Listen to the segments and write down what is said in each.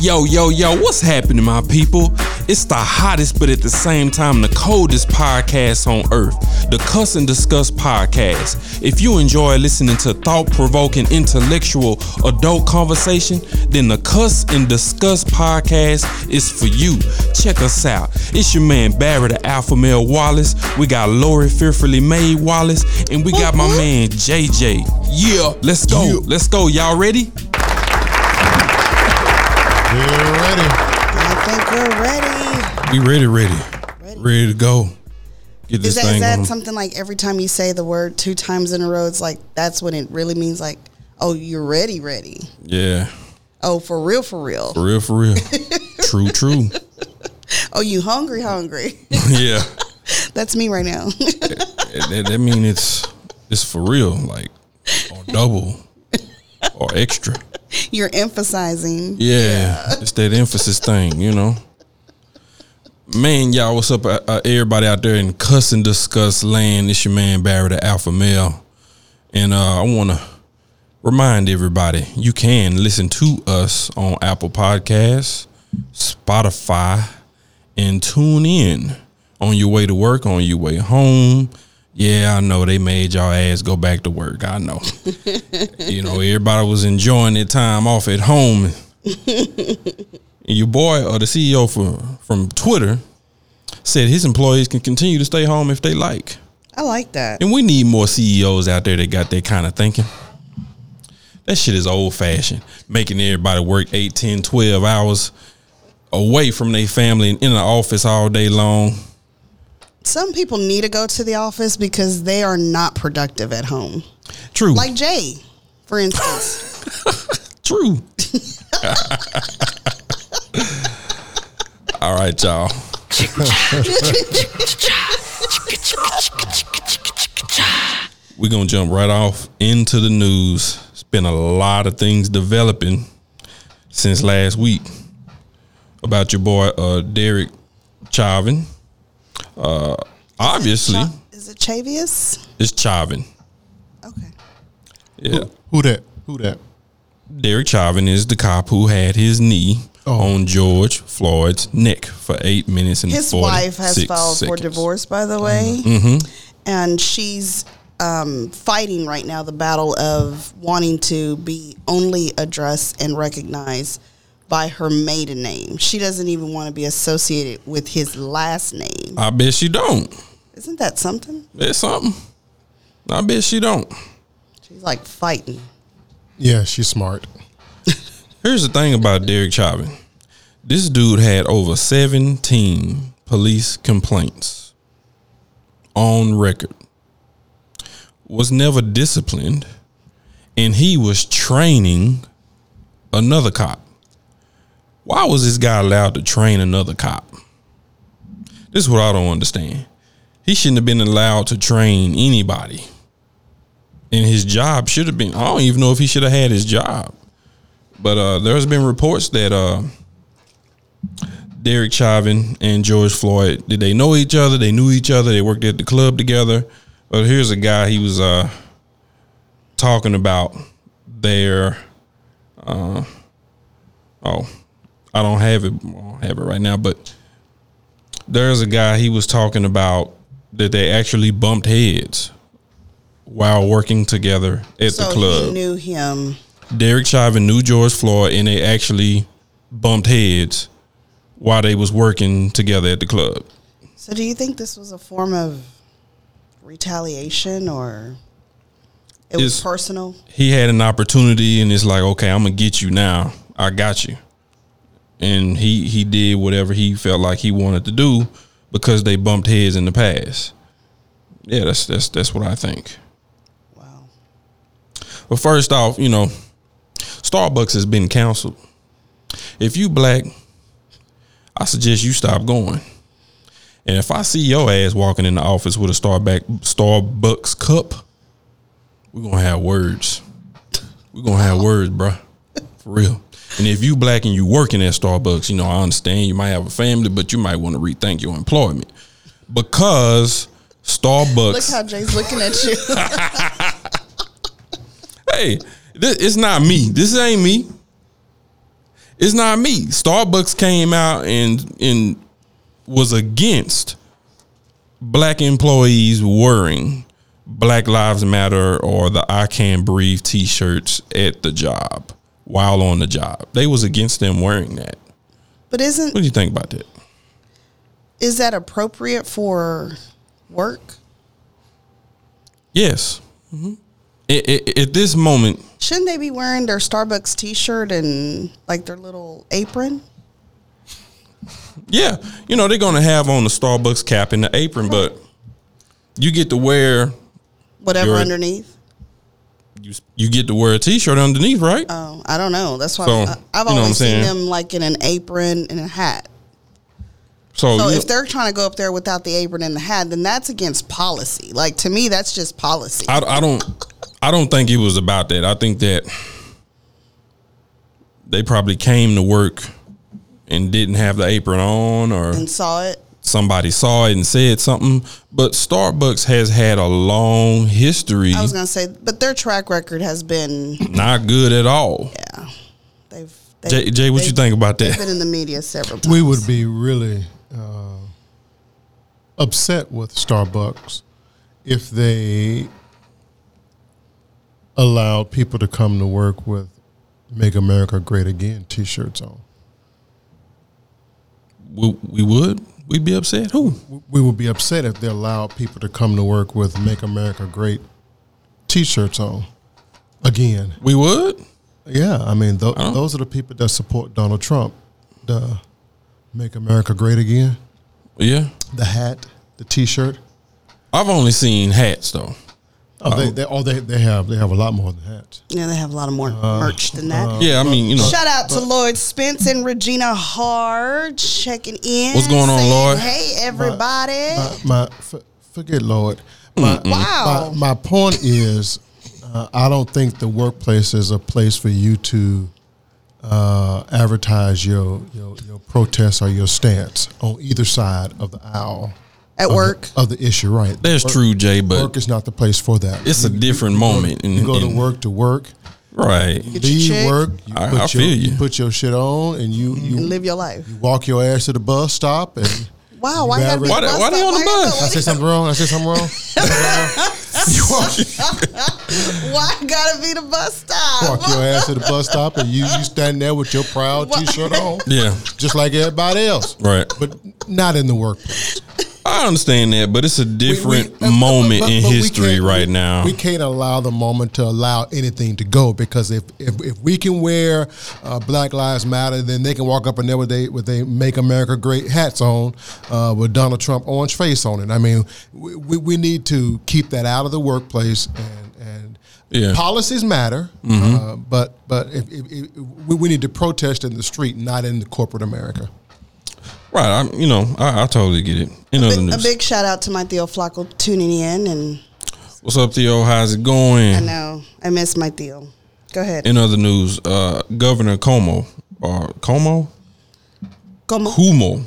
Yo, yo, yo, what's happening, my people? It's the hottest, but at the same time, the coldest podcast on earth, the Cuss and Discuss podcast. If you enjoy listening to thought provoking, intellectual, adult conversation, then the Cuss and Discuss podcast is for you. Check us out. It's your man Barry, the Alpha Male Wallace. We got Lorrie Fearfully Made Wallace, and we got my man JJ. Yeah, let's go. Let's go. Y'all ready? We're ready. We ready, ready, ready, to go. Get this Is that, thing is that on. something like every time you say the word two times in a row, it's like that's when it really means like, oh, you're ready, ready. yeah, Oh, for real, for real. for real, for real. true, true. Oh, you hungry, hungry. Yeah, that's me right now. that, that, that mean it's it's for real, like or double or extra. you're emphasizing. Yeah, it's that emphasis thing, you know. Man, y'all, what's up, uh, uh, everybody out there in cuss and discuss land? It's your man Barry, the Alpha Male, and uh, I want to remind everybody you can listen to us on Apple Podcasts, Spotify, and tune in on your way to work, on your way home. Yeah, I know they made y'all ass go back to work. I know. you know, everybody was enjoying their time off at home. And your boy or the CEO for, from Twitter said his employees can continue to stay home if they like. I like that. And we need more CEOs out there that got that kind of thinking. That shit is old fashioned. Making everybody work 8, 10, 12 hours away from their family and in the office all day long. Some people need to go to the office because they are not productive at home. True. Like Jay, for instance. True. all right, y'all. We're gonna jump right off into the news. It's been a lot of things developing since last week about your boy uh, Derek Chauvin. Uh, obviously, Cha- Is it Chavius? it's Chavin. Okay. Yeah. Who that? Who that? Derek Chauvin is the cop who had his knee Oh. on George Floyd's neck for eight minutes and His 46 wife has filed for divorce, by the way, Mm-hmm. and she's um, fighting right now the battle of wanting to be only addressed and recognized by her maiden name. She doesn't even want to be associated with his last name. I bet she don't. Isn't that something? It's something. I bet she don't. She's like fighting. Yeah, she's smart. Here's the thing about Derek Chauvin. This dude had over 17 police complaints on record. Was never disciplined and he was training another cop. Why was this guy allowed to train another cop? This is what I don't understand. He shouldn't have been allowed to train anybody. And his job should have been I don't even know if he should have had his job. But uh, there's been reports that uh, Derek Chauvin and George Floyd did they know each other? They knew each other. They worked at the club together. But here's a guy. He was uh, talking about their. Uh, oh, I don't have it. I don't have it right now. But there's a guy. He was talking about that they actually bumped heads while working together at So the club. he knew him. Derek Chauvin knew George Floyd, and they actually bumped heads while they was working together at the club. So do you think this was a form of retaliation or it was It's- personal? He had an opportunity, and it's like, okay, I'm gonna get you now. I got you, and he he did whatever he felt like he wanted to do because they bumped heads in the past. Yeah, that's that's that's what I think. Wow. But first off, you know, Starbucks has been canceled. If you black, I suggest you stop going. And if I see your ass walking in the office with a Starbucks Starbucks cup, we're gonna have words. We're gonna have words, bruh. For real. And if you black and you working at Starbucks, you know, I understand you might have a family, but you might want to rethink your employment. Because Starbucks Look how Jay's looking at you. hey, this, it's not me. This ain't me. It's not me. Starbucks came out and and was against black employees wearing Black Lives Matter or the I Can't Breathe t-shirts at the job while on the job. They was against them wearing that. But isn't What do you think about that? is that appropriate for work? Yes. hmm At, at- at this moment, Shouldn't they be wearing their Starbucks T-shirt and like their little apron? yeah, you know they're gonna have on the Starbucks cap and the apron, but you get to wear Whatever You're- underneath. You you get to wear a t-shirt underneath, right? Oh, I don't know. That's why So, I, I've you know what I'm always seen them like in an apron and a hat. so So if they're trying to go up there without the apron and the hat, then that's against policy. Like to me, that's just policy. I, I don't I don't think it was about that. I think that they probably came to work and didn't have the apron on or and saw it. Somebody saw it and said something. But Starbucks has had a long history, I was gonna say, but their track record has been not good at all. yeah. They've, they've Jay, Jay what you think about They've that? been in the media several times. We would be really uh, upset with Starbucks if they allowed people to come to work with "Make America Great Again" T-shirts on. We, we would? We'd be upset? Who? We would be upset if they allowed people to come to work with "Make America Great" T-shirts on. Again, We would? yeah, I mean th- don't- those are the people that support Donald Trump. The "Make America Great Again," Yeah. the hat, the T-shirt. I've only seen hats though. Oh, they, they, oh, they, they have they have a lot more than hats. yeah, they have a lot of more Uh, merch than that. Yeah, I mean, you know. Shout out to Lloyd Spence and Regina Hart checking in. What's going on, saying, Lloyd? Hey, everybody. My, my f- forget Lloyd. My, Wow. My, my point is, uh, I don't think the workplace is a place for you to uh, advertise your, your your protest or your stance on either side of the aisle At of work. the, of the issue. Right. That's Work- true, Jay, but Work is not the place for that. it's a different moment. in- you go to work to work. Right. Get your Leave check work. You I- put I your, feel you. put your shit on, and you you live your life. You walk your ass to the bus stop and. Wow, why you gotta be Why the they- why they on the Why bus? I gotta- say something wrong. I say something wrong. Why gotta be the bus stop? walk your ass to the bus stop, and you you stand there with your proud T-shirt on, Yeah. just like everybody else. Right. But not in the workplace. I understand that, but it's a different we- uh, moment but- but- in but history right we- now. We can't allow the moment to allow anything to go because if if, if we can wear uh, Black Lives Matter, then they can walk up in there with they with they Make America Great hats on uh, with Donald Trump orange face on it. I mean, we, we, we need to keep that out of the workplace and and. Yeah. Mm-hmm. Policies matter, uh, but but if, if, if, we, we need to protest in the street, not in the corporate America. Right. I'm, you know, I, I totally get it. In other a news, big shout out to my Theo Flacco tuning in, and what's up, Theo? How's it going? I know I miss my Theo. Go ahead. In other news, uh, Governor Como or Como Como. Cuomo,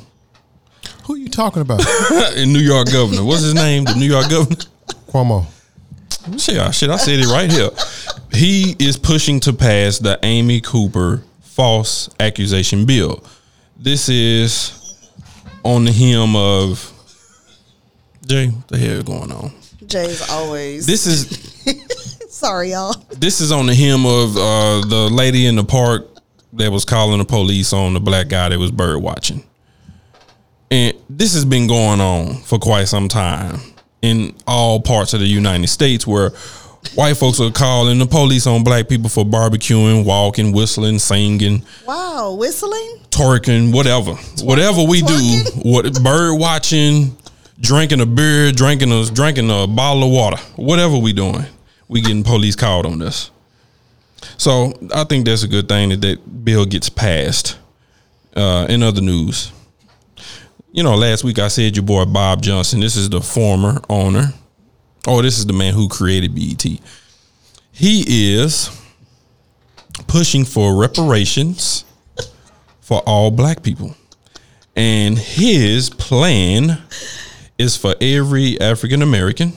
Who are you talking about? in New York governor. What's his name? The New York governor. Cuomo. Shit, I- shit, I said it right here. He is pushing to pass the Amy Cooper false accusation bill. This is on the hem of Jay. What the hell is going on? Jay's always. This is Sorry, y'all. this is on the hem of uh, the lady in the park that was calling the police on the black guy that was bird watching. And this has been going on for quite some time in all parts of the United States where white folks are calling the police on black people for barbecuing, walking, whistling, singing, Wow, whistling. twerking, whatever. whatever we do, what bird watching, drinking a beer, drinking a drinking a bottle of water, whatever we doing, we getting police called on this. So I think that's a good thing that that bill gets passed. Uh, in other news, you know, last week I said your boy Bob Johnson. This is the former owner. Oh, this is the man who created BET. He is pushing for reparations for all black people. And his plan is for every African American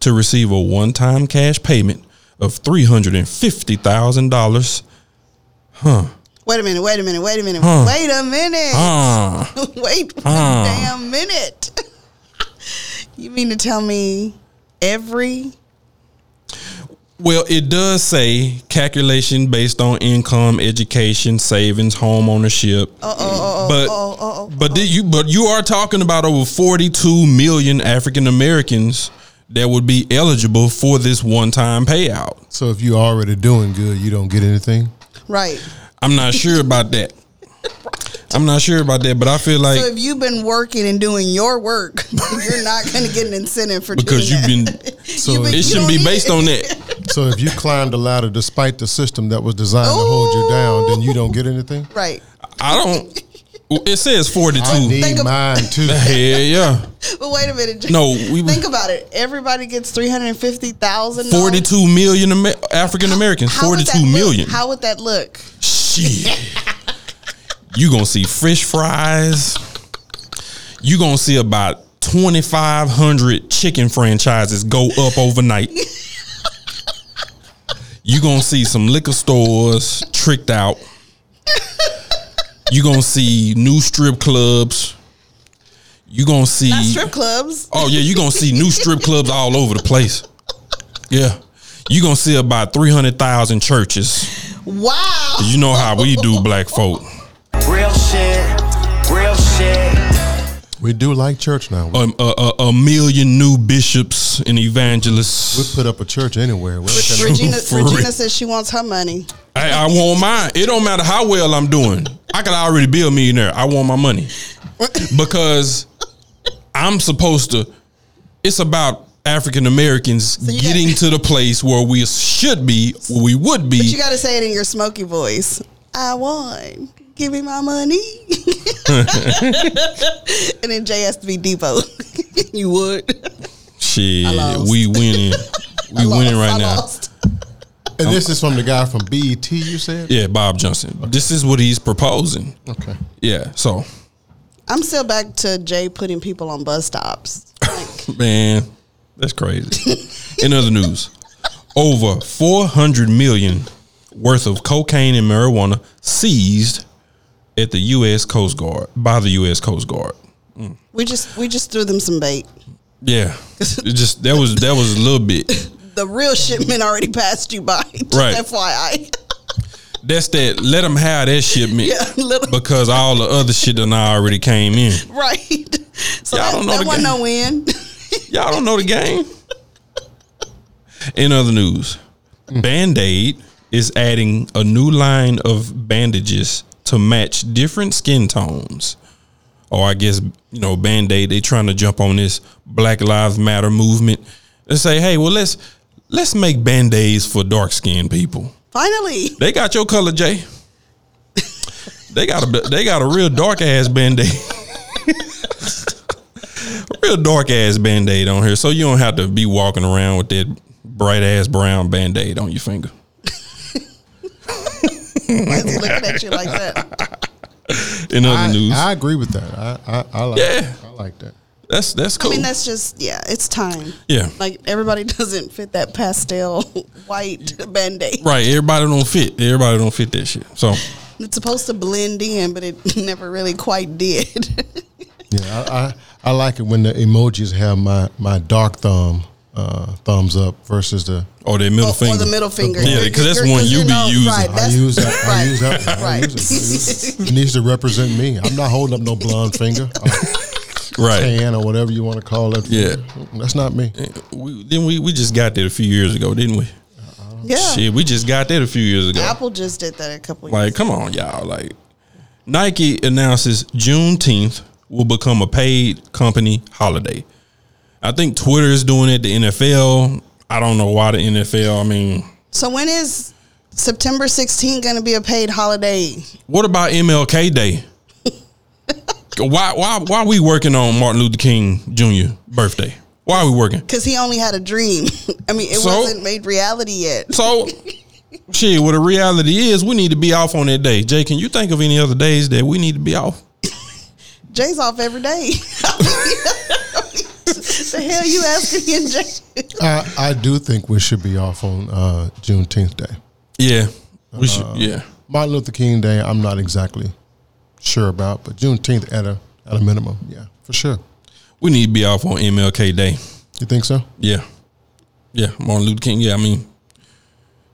to receive a one time cash payment of $350,000 Huh. Wait a minute, wait a minute, wait a minute, Huh. wait a minute. Ah, wait a Huh. damn minute. you mean to tell me every well, it does say calculation based on income, education, savings, home ownership. uh-oh, but oh, oh, but you but you are talking about over 42 million African Americans that would be eligible for this one-time payout. So if you're already doing good, you don't get anything. right. I'm not sure about that. I'm not sure about that, but I feel like So if you've been working and doing your work, you're not going to get an incentive for because doing you've that. been So You've been- it shouldn't be based it. on that. So if you climb the ladder despite the system that was designed to hold you down, then you don't get anything. Right. I don't it says 42. I need Think of- mine too. Hell yeah. But wait a minute. No, we think about it. Everybody gets three hundred fifty thousand. 42 million Amer- African Americans. 42 million. How would that look? Shit. You gonna see fish fries. You gonna see about 2,500 chicken franchises go up overnight. you gonna see some liquor stores tricked out. You gonna see new strip clubs. You gonna see Not strip clubs. Oh yeah, you gonna see new strip clubs all over the place. Yeah, you gonna see about three hundred thousand churches. Wow. You know how we do, black folk. We do like church now. We, A, a, a, a million new bishops and evangelists. we put up a church anywhere. Where it Regina, Regina says she wants her money. I, I want mine. It don't matter how well I'm doing. I could already be a millionaire. I want my money because I'm supposed to. It's about African Americans you getting got- to the place where we should be, where we would be. But you got to say it in your smoky voice. I won. Give me my money. and then Jay has to be Depot. you would. Shit, lost. we winning. We I winning right I now. lost. and this is from the guy from BET. You said. Yeah, Bob Johnson. This is what he's proposing. Okay. Yeah, so I'm still back to Jay putting people on bus stops. Like, man, that's crazy. In other news, over 400 million worth of cocaine and marijuana seized at the U.S. Coast Guard by the U.S. Coast Guard. we just we just threw them some bait. Yeah, it just that was that was a little bit. The real shipment already passed you by. Right. FYI. That's that. Let them have that shipment Yeah, little- because all the other shit done already came in. right. So Y'all that, don't know that the wasn't game. no win. Y'all don't know the game. In other news, Band Aid is adding a new line of bandages to match different skin tones. Or I guess, you know, Band Aid, they trying to jump on this Black Lives Matter movement and say, hey, well, let's let's make band aids for dark skinned people. Finally. They got your color, Jay. they got a they got a real dark ass band aid. real dark ass band aid on here, so you don't have to be walking around with that bright ass brown band aid on your finger. Why is looking at you like that? In other I, news, I agree with that. I I, I like. Yeah. I like that. that's that's cool. I mean, that's just yeah. It's time. yeah, Like everybody doesn't fit that pastel white band aid. right. Everybody don't fit. Everybody don't fit that shit. So It's supposed to blend in, but it never really quite did. Yeah, I, I I like it when the emojis have my my dark thumb uh, thumbs up versus the. or their middle or, finger. or the middle finger. Yeah, 'cause that's you're- one 'cause you be using. Right, I use that. I right, use that. one. Right. use it. It needs to represent me. I'm not holding up no blonde finger, right. tan, or whatever you want to call it. Yeah. that's not me. We, then we we just got that a few years ago, didn't we? yeah. Shit, we just got that a few years ago. Apple just did that a couple Like, years. come on, y'all. Like, Nike announces Juneteenth will become a paid company holiday. I think Twitter is doing it. The NFL. I don't know why the NFL. I mean, So when is September 16 going to be a paid holiday? what about MLK Day? why why why are we working on Martin Luther King Jr. birthday? Why are we working? Because he only had a dream. I mean, it So? wasn't made reality yet. So, shit. What the reality is, we need to be off on that day. Jay, can you think of any other days that we need to be off? Jay's off every day. the hell you asking me and Jay? I, I do think we should be off on uh, Juneteenth Day. Yeah, we should. Yeah, Martin Luther King Day, I'm not exactly sure about, but Juneteenth at a at a minimum, yeah, for sure. We need to be off on MLK Day. You think so? Yeah. Yeah. Martin Luther King. Yeah. I mean,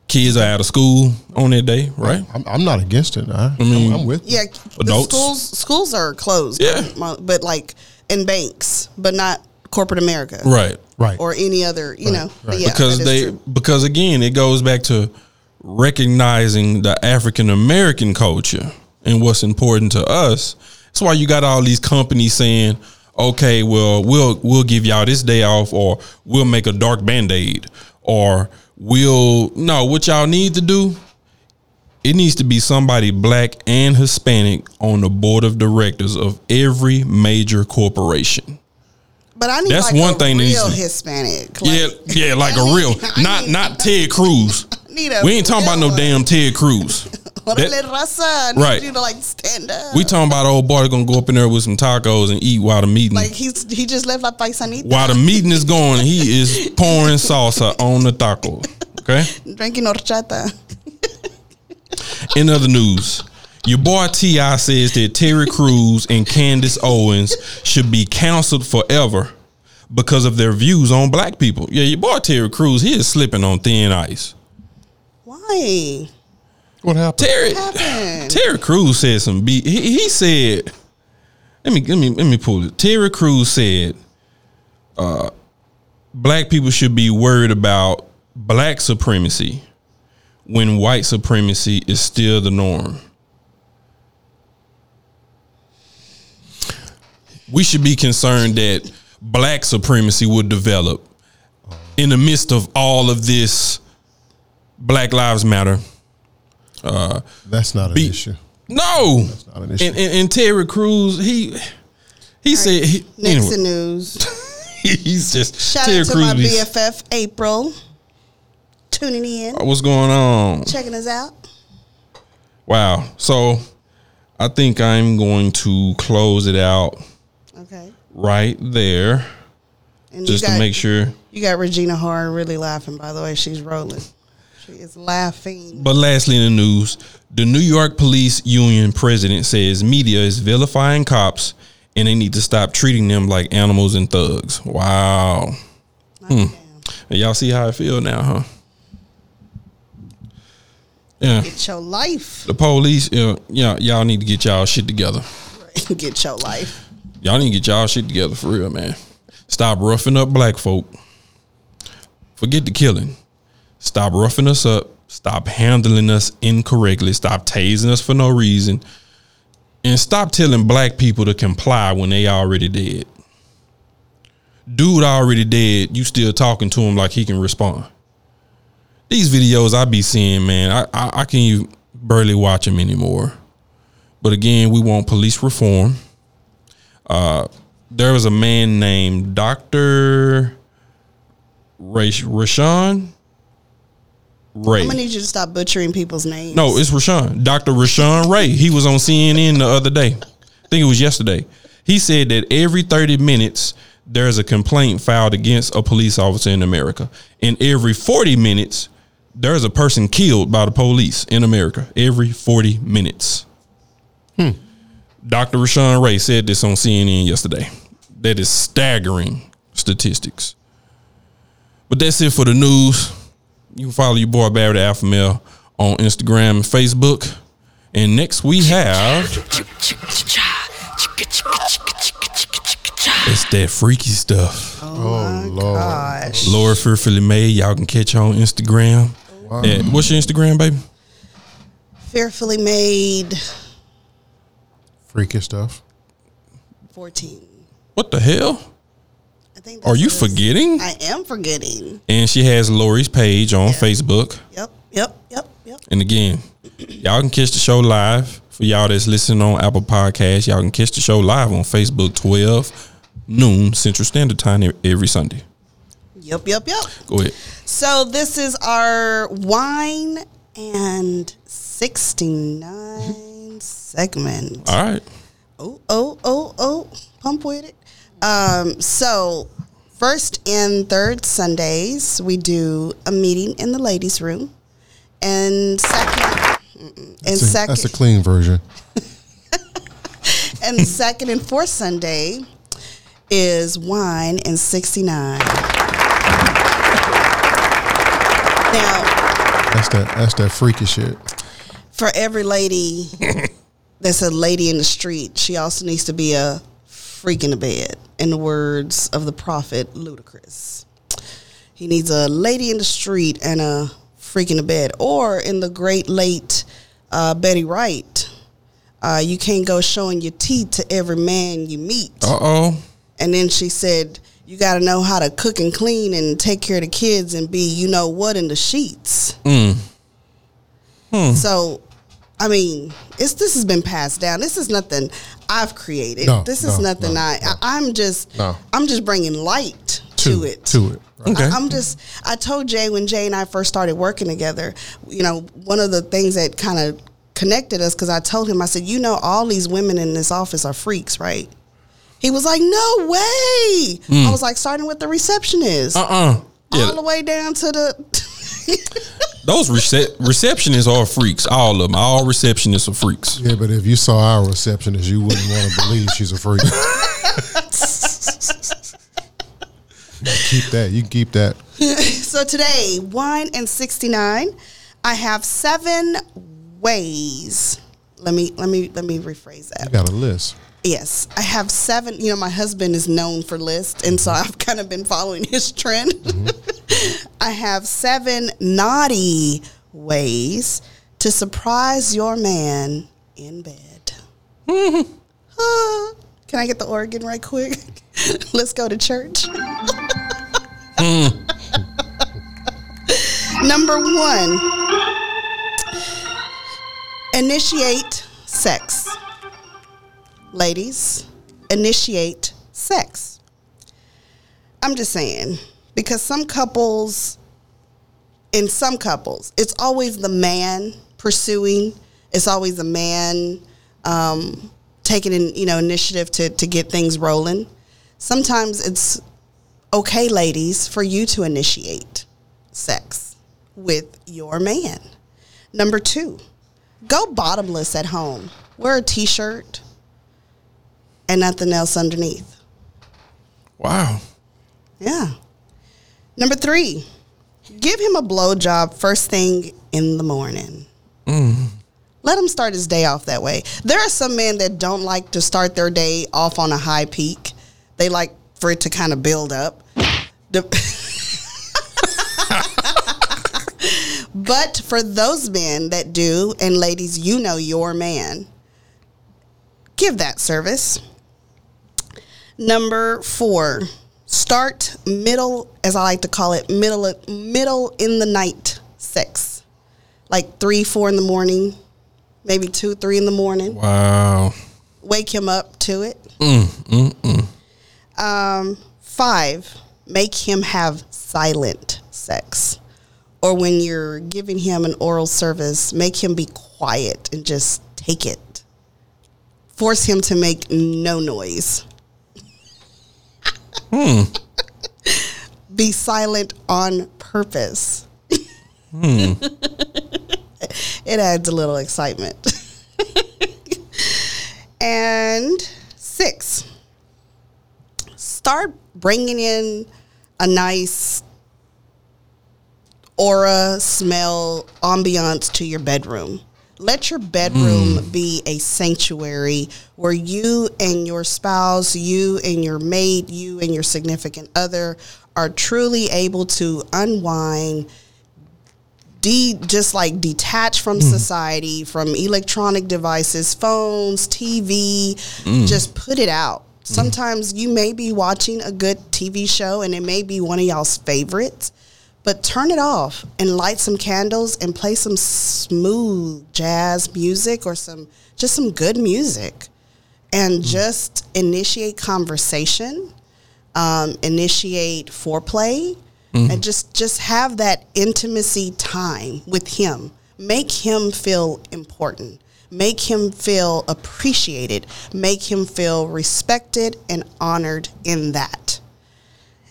kids are out of school on that day, right? I'm, I'm not against it. I, mean- I'm, I'm with. you. Yeah, the Adults? schools schools are closed. Yeah. but like in banks, but not corporate America, Right. Right. Or any other, you know, right. yeah, because they true. because again it goes back to recognizing the African American culture and what's important to us. That's why you got all these companies saying, "Okay, well, we'll we'll give y'all this day off, or we'll make a dark band aid, or we'll no. What y'all need to do? It needs to be somebody black and Hispanic on the board of directors of every major corporation. But I need That's like one a thing that real to- Hispanic. Yeah, Like, yeah, like I a real, not not Ted Cruz. need We ain't talking about no damn Ted Cruz. That- raza, Right. you to like stand up. we talking about old boy gonna go up in there with some tacos and eat while the meeting like he's he just left La Paisanita while the meeting is going. He is pouring salsa on the taco. Okay. drinking horchata. In other news, your boy T.I. says that Terry Crews and Candace Owens should be counseled forever because of their views on black people. Yeah, your boy Terry Crews, he is slipping on thin ice. Why? What happened? Terry happened? Terry Crews said some be he, he said let me let me let me pull it. Terry Crews said uh black people should be worried about black supremacy when white supremacy is still the norm. We should be concerned that black supremacy would develop in the midst of all of this Black Lives Matter uh, That's not an Be- issue. no, not an issue. And, and, and Terry Crews, he he said he, Next anyway, in news. he's just Shout Terry out to Crews. my BFF April, tuning in, uh, What's going on? checking us out. Wow. So I think I'm going to close it out Okay, right there, and just got, to make sure. you got Regina Hart really laughing. By the way, she's rolling. She is laughing. But lastly, in the news, the New York Police Union president says media is vilifying cops and they need to stop treating them like animals and thugs. Wow. Hmm. And y'all see how I feel now, huh? Yeah. Get your life. The police, yeah, yeah, y'all need to get y'all shit together. Get your life. Y'all need to get y'all shit together for real, man. Stop roughing up black folk. Forget the killing. Stop roughing us up. Stop handling us incorrectly. Stop tasing us for no reason. And stop telling black people to comply when they already dead. Dude already dead. You still talking to him like he can respond. These videos I be seeing, man, I I, I can barely watch them anymore. But again, we want police reform Uh, there was a man named Dr. Ray Rashawn Ray. I'm gonna need you to stop butchering people's names. No, it's Rashawn. Dr. Rashawn Ray. He was on CNN the other day. I think it was yesterday. He said that every 30 minutes there's a complaint filed against a police officer in America. And every 40 minutes there's a person killed by the police in America. Every 40 minutes. Hmm. Dr. Rashawn Ray said this on CNN yesterday. That is staggering statistics. But that's it for the news. You can follow your boy Barry the Alpha Male on Instagram and Facebook. And next we have it's that freaky stuff. Oh, Lord. Gosh. Laura Fearfully Made, y'all can catch her on Instagram. Yeah, what's your Instagram, baby? Fearfully made Freaky stuff. 14. What the hell? I think. Are you what forgetting? I am forgetting. And she has Lorrie's page on Facebook. Yep. Yep. Yep. Yep. And again, y'all can catch the show live. For y'all that's listening on Apple Podcasts, y'all can catch the show live on Facebook 12 noon Central Standard Time every Sunday. Yep. Yep. Yep. Go ahead. So this is our wine and 69 segment. All right. Oh, oh, oh, oh, pump with it. Um, so first and third Sundays, we do a meeting in the ladies' room. And second, And That's a, second, that's a clean version. and second and fourth Sunday is wine and 69. Now, That's that. That's that freaky shit. for every lady that's a lady in the street, she also needs to be a freak in the bed, in the words of the prophet Ludacris. He needs a lady in the street and a freak in the bed. Or in the great late uh, Betty Wright, uh, you can't go showing your teeth to every man you meet. Uh oh. And then she said, you got to know how to cook and clean and take care of the kids and be, you know what, in the sheets. Mm. So, I mean, it's this has been passed down. This is nothing I've created. No, this is no, nothing no, I. I. I'm just. I'm just bringing light to, it. To it. Right. Okay. I, am just. I told Jay when Jay and I first started working together. You know, one of the things that kind of connected us because I told him I said, you know, all these women in this office are freaks, right? He was like, no way. I was like, starting with the receptionist, Uh uh all the way down to the. Those rece- receptionists are freaks. All of them. All receptionists are freaks. Yeah, but if you saw our receptionist, you wouldn't want to believe she's a freak. keep that. You can keep that. So today, wine and 69, I have seven ways. Let me let me let me rephrase that. You that. got a list. Yes, I have seven. You know, my husband is known for lists, and so mm-hmm. I've kind of been following his trend. Mm-hmm. I have seven naughty ways to surprise your man in bed. Can I get the organ right quick? Let's go to church. Number one, initiate sex. Ladies, initiate sex. I'm just saying, because some couples, in some couples, it's always the man pursuing, it's always the man um, taking in, you know, initiative to, to get things rolling. Sometimes it's okay, ladies, for you to initiate sex with your man. Number two, go bottomless at home. Wear a t shirt and nothing else underneath. Wow. Yeah. Number three, give him a blowjob first thing in the morning. Mm. Let him start his day off that way. There are some men that don't like to start their day off on a high peak. They like for it to kind of build up. But for those men that do, and ladies, you know your man, give that service. Number four, start middle, as I like to call it, middle middle in the night sex, like three, four in the morning, maybe two, three in the morning. Wow. Wake him up to it. Mm, mm, mm. Um, five, make him have silent sex. Or when you're giving him an oral service, make him be quiet and just take it. Force him to make no noise. be silent on purpose. Hmm. it adds a little excitement. and six, start bringing in a nice aura, smell, ambiance to your bedroom. Let your bedroom hmm. be a sanctuary where you and your spouse, you and your mate, you and your significant other are truly able to unwind, de just like detach from hmm. society, from electronic devices, phones, TV, hmm. just put it out. Sometimes you may be watching a good TV show and it may be one of y'all's favorites, but turn it off and light some candles and play some smooth jazz music or some just some good music. And just initiate conversation um, initiate foreplay and just just have that intimacy time with him. Make him feel important. Make him feel appreciated. Make him feel respected and honored in that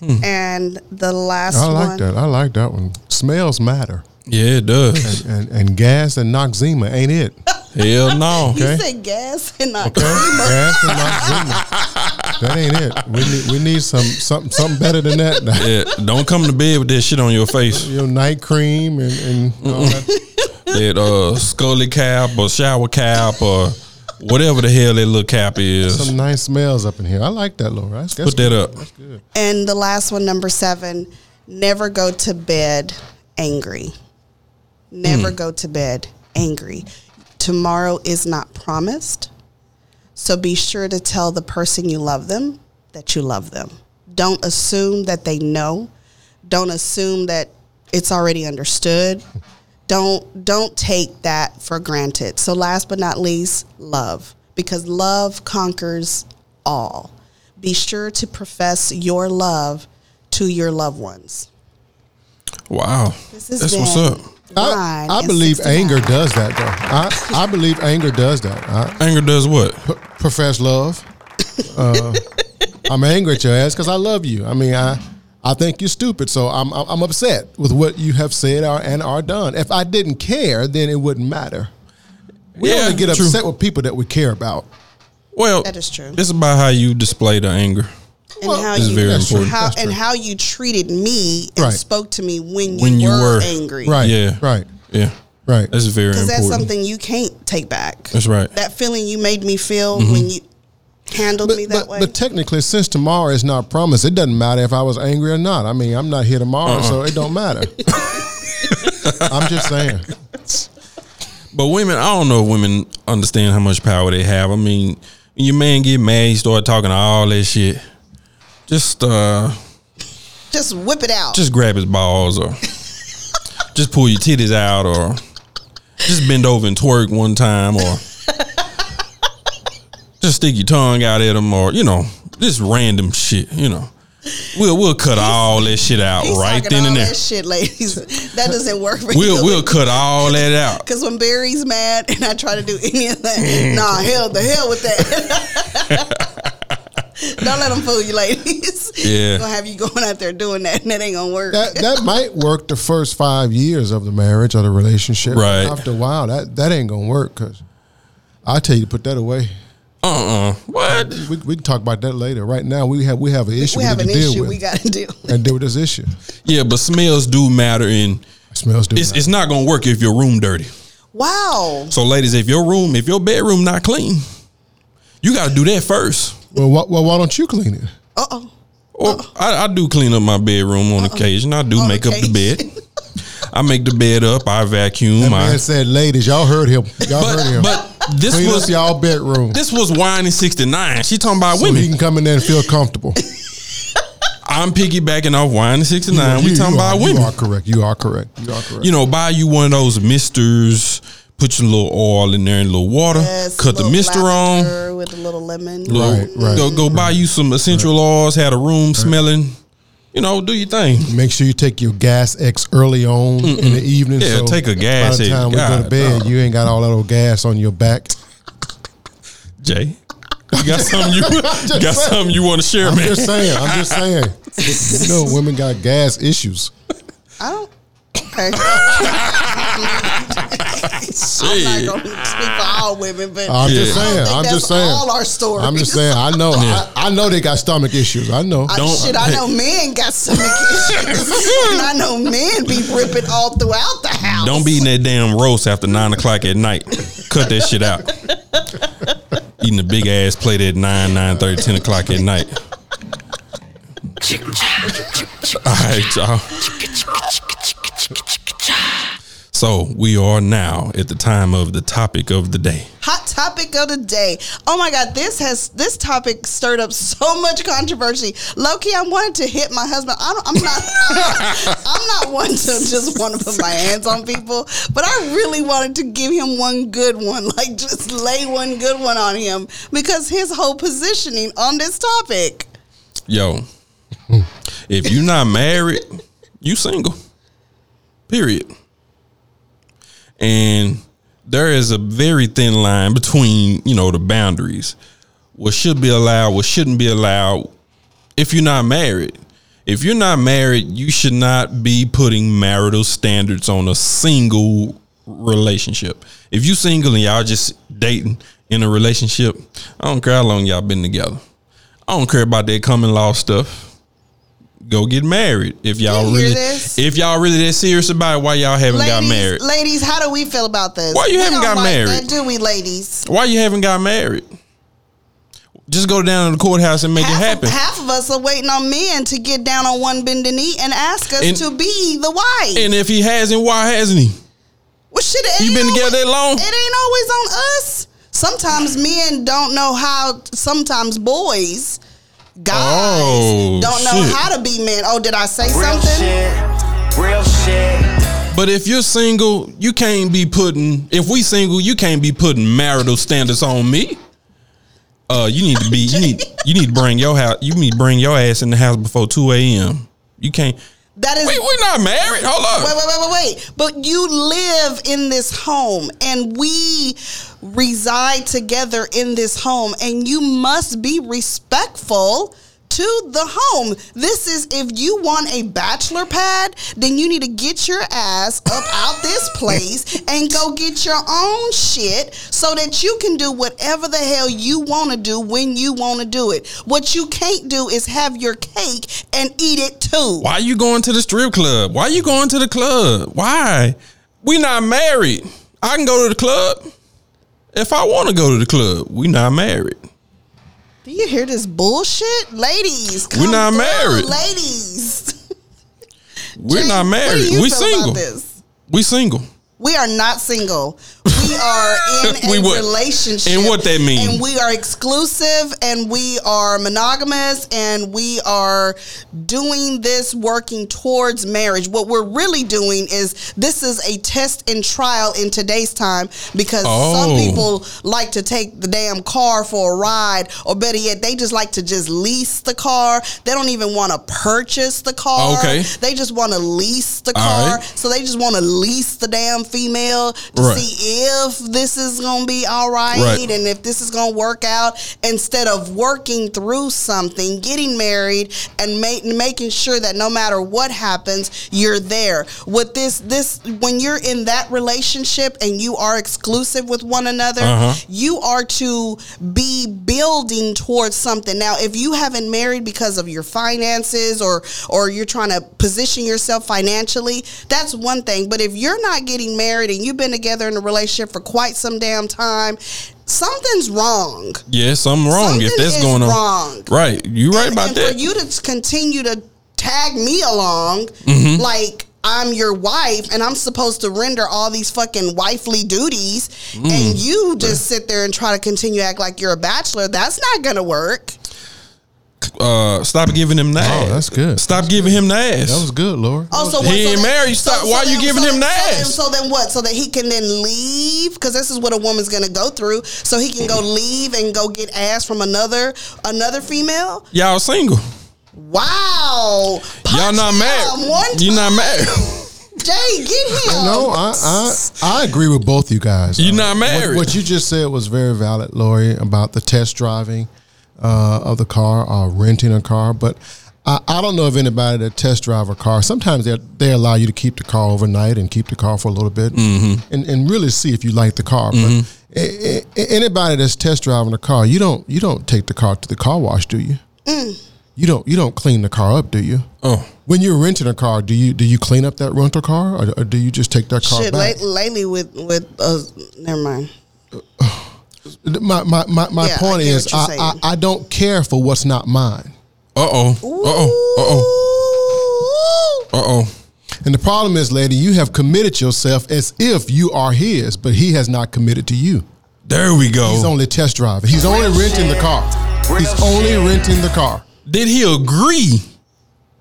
and the last one I like one that. I like that one. Smells matter. Yeah, it does. And, and gas and Noxzema ain't it. Hell no. You Okay. said gas and not Okay, gas and Noxzema. That ain't it. We need we need some something something better than that. Yeah, don't come to bed with that shit on your face. Your night cream and, and all that. That uh scully cap or shower cap or whatever the hell that little cap is. some nice smells up in here. I like that, Laura. That's, that's Put that good. up. That's good. And the last one, number seven, never go to bed angry. Never mm. go to bed angry. Tomorrow is not promised. So be sure to tell the person you love them that you love them. Don't assume that they know. Don't assume that it's already understood. Don't don't take that for granted. So last but not least, love because love conquers all. Be sure to profess your love to your loved ones. Wow. This has That's what's been up. I, I believe 69. anger does that though. I, I believe anger does that. I Anger does what? p- profess love. Uh, I'm angry at your ass because I love you. I mean, I I think you're stupid, so I'm I'm I'm upset with what you have said or, and are done. If I didn't care, then it wouldn't matter. We Yeah, only get true. upset with people that we care about. Well, That is true. It's about how you display the anger. and how It's you very That's true. important. how That's and how you treated me and Right. spoke to me when you, When you were, were. angry. Right. Yeah. Right. Yeah. Right. That's very important. Because that's something you can't take back. That's right. That feeling you made me feel mm-hmm. when you handled But, me that but, way. but technically, since tomorrow is not promised, it doesn't matter if I was angry or not. I mean, I'm not here tomorrow, Uh-uh. so it don't matter. I'm just saying. But women, I don't know if women understand how much power they have. I mean, when your man get mad, he start talking all that shit. Just uh just whip it out. just grab his balls or just pull your titties out or just bend over and twerk one time or just stick your tongue out at them or you know just random shit you know we'll we'll cut all that shit out He's right talking then and there that shit, ladies. That doesn't work for we'll we'll cut all that out Because when Barry's mad and I try to do any of that, nah, hell, the hell with that. Don't let them fool you, ladies. Yeah. gonna have you going out there doing that, and that ain't gonna work. That that might work the first five years of the marriage or the relationship. Right. After a while, that that ain't gonna work because I tell you to put that away. Uh-uh what We, we can talk about that later. Right now, we have we have an issue we we, have need an to issue with we got to deal. with. and deal with this issue. yeah but smells do matter and smells do it's, that. it's not gonna work if your room dirty Wow. so ladies if your room if your bedroom not clean you got to do that first well, why, well, why don't you clean it? Uh oh. Or I, I do clean up my bedroom on occasion. I do On make up the occasion. bed. I make the bed up. I vacuum. That I, man said, "Ladies, y'all heard him. Y'all heard him. but this clean was y'all bedroom this was whining sixty nine. She talking about so women. he can come in there and feel comfortable." I'm piggybacking off whining sixty nine. We talking about are, women. You are correct. You are correct. You are correct. You know, buy you one of those misters. Put your little oil in there and a little water. Yes, cut the little mister on. with a little lemon. Little- Right, right. Go go buy you some essential oils. Have a room smelling. You know, do your thing. Make sure you take your Gas-X early on in the evening. Yeah, so take a gas By the time we go to bed, no. you ain't got all that old gas on your back. Jay, you got something you, you got saying. something you want to share, I'm man? just saying. I'm just saying. you know, women got gas issues. I don't. Okay. I'm not gonna speak for all women, but I'm Yeah. just I don't saying. think I'm that's just saying. all our stories. I'm just saying. I know. Yeah. I, I know they got stomach issues. I know. I, Don't- shit, I know men got stomach issues, and I know men be ripping all throughout the house. Don't be eating that damn roast after nine o'clock at night. Cut that shit out. Eating a big ass plate at nine, nine thirty, ten o'clock at night. All right, y'all. So we are now at the time of the topic of the day. Hot topic of the day. Oh my God, this has this topic stirred up so much controversy. Loki, I wanted to hit my husband. I don't, I'm not. I'm not, I'm not one to just want to put my hands on people, but I really wanted to give him one good one, like just lay one good one on him because his whole positioning on this topic. Yo, if you're not married, you single. Period. And there is a very thin line between, you know, the boundaries. What should be allowed, what shouldn't be allowed if you're not married. if you're not married, you should not be putting marital standards on a single relationship. If you're single and y'all just dating in a relationship, I don't care how long y'all been together. I don't care about that common law stuff. Go get married if y'all really this? if y'all really that serious about it. Why y'all haven't got married? ladies, how do we feel about this? Why you We haven't got like married? That, do we, ladies? Why you haven't got married? Just go down to the courthouse and make half it happen. Of, half of us are waiting on men to get down on one bended knee and ask us And- to be the wife. and if he hasn't, why hasn't he? well, shit, it You been always- together that long? It ain't always on us. Sometimes men don't know how. Sometimes boys, guys, Oh, don't know shit. how to be men. Oh, did I say Real something? shit. Real shit. But if you're single, you can't be putting. If we single, you can't be putting marital standards on me. Uh, you need to be. You need. You need to bring your house. You need to bring your ass in the house before two a.m. You can't. That is. We we're not married. Hold on. Wait, wait, wait, wait, wait. But you live in this home and we reside together in this home, and you must be respectful to the home. This is if you want a bachelor pad, then you need to get your ass up out this place and go get your own shit so that you can do whatever the hell you want to do when you want to do it. What you can't do is have your cake and eat it too. Why are you going to the strip club? Why are you going to the club? Why? We not married. I can go to the club if I want to go to the club. We not married. Do you hear this bullshit? Ladies, We're not through, married. Ladies. We're not married. We single. about this? We single. We are not single. We are in We a relationship. And what that mean? And we are exclusive and we are monogamous and we are doing this working towards marriage. What we're really doing is this is a test and trial in today's time because some Oh. people like to take the damn car for a ride or better yet they just like to just lease the car. They don't even want to purchase the car. Okay. They just want to lease the car. right. So they just want to lease the damn female to Right. see if this is gonna be all right, Right. and if this is gonna work out. Instead of working through something, getting married, and ma- making sure that no matter what happens, you're there. With this, this when you're in that relationship and you are exclusive with one another, Uh-huh. you are to be building towards something. Now, if you haven't married because of your finances or or you're trying to position yourself financially, that's one thing. But if you're not getting married and you've been together in a relationship for quite some damn time, something's wrong. Yeah, something wrong if that's going on. wrong. Right. You right and, about and that. for you to continue to tag me along, Mm-hmm. like I'm your wife and I'm supposed to render all these fucking wifely duties, Mm. and you just sit there and try to continue to act like you're a bachelor. That's not gonna work. Uh, stop giving him the ass. Oh, that's good. Stop giving him the ass. That was good, Laura. Oh, so He what, ain't so then- married. Stop. Why are you giving so him then- the so then- So then what? So that he can then leave because this is what a woman's gonna go through. So he can go leave and go get ass from another another female. Y'all single. Wow. Y'all not Punch married. him one You not time. married. Jay, get him. No, I, I I agree with both you guys. You Uh, not married. What, what you just said was very valid, Lorrie, about the test driving uh, of the car or renting a car. But I, I don't know of anybody that test drive a car. Sometimes they they allow you to keep the car overnight and keep the car for a little bit Mm-hmm. and, and really see if you like the car. But a- a- anybody that's test driving a car, you don't you don't take the car to the car wash, do you? You don't you don't clean the car up, do you? Oh, When you're renting a car, do you do you clean up that rental car, or, or do you just take that car Shit, back? late, lately with with uh, never mind. My my my, my Yeah, point get is, I, I. I don't care for what's not mine. uh oh, uh oh, uh oh, uh oh. And the problem is, lady, you have committed yourself as if you are his, but he has not committed to you. There we go. He's only test driving. He's only renting the car. He's only renting the car. Did he agree?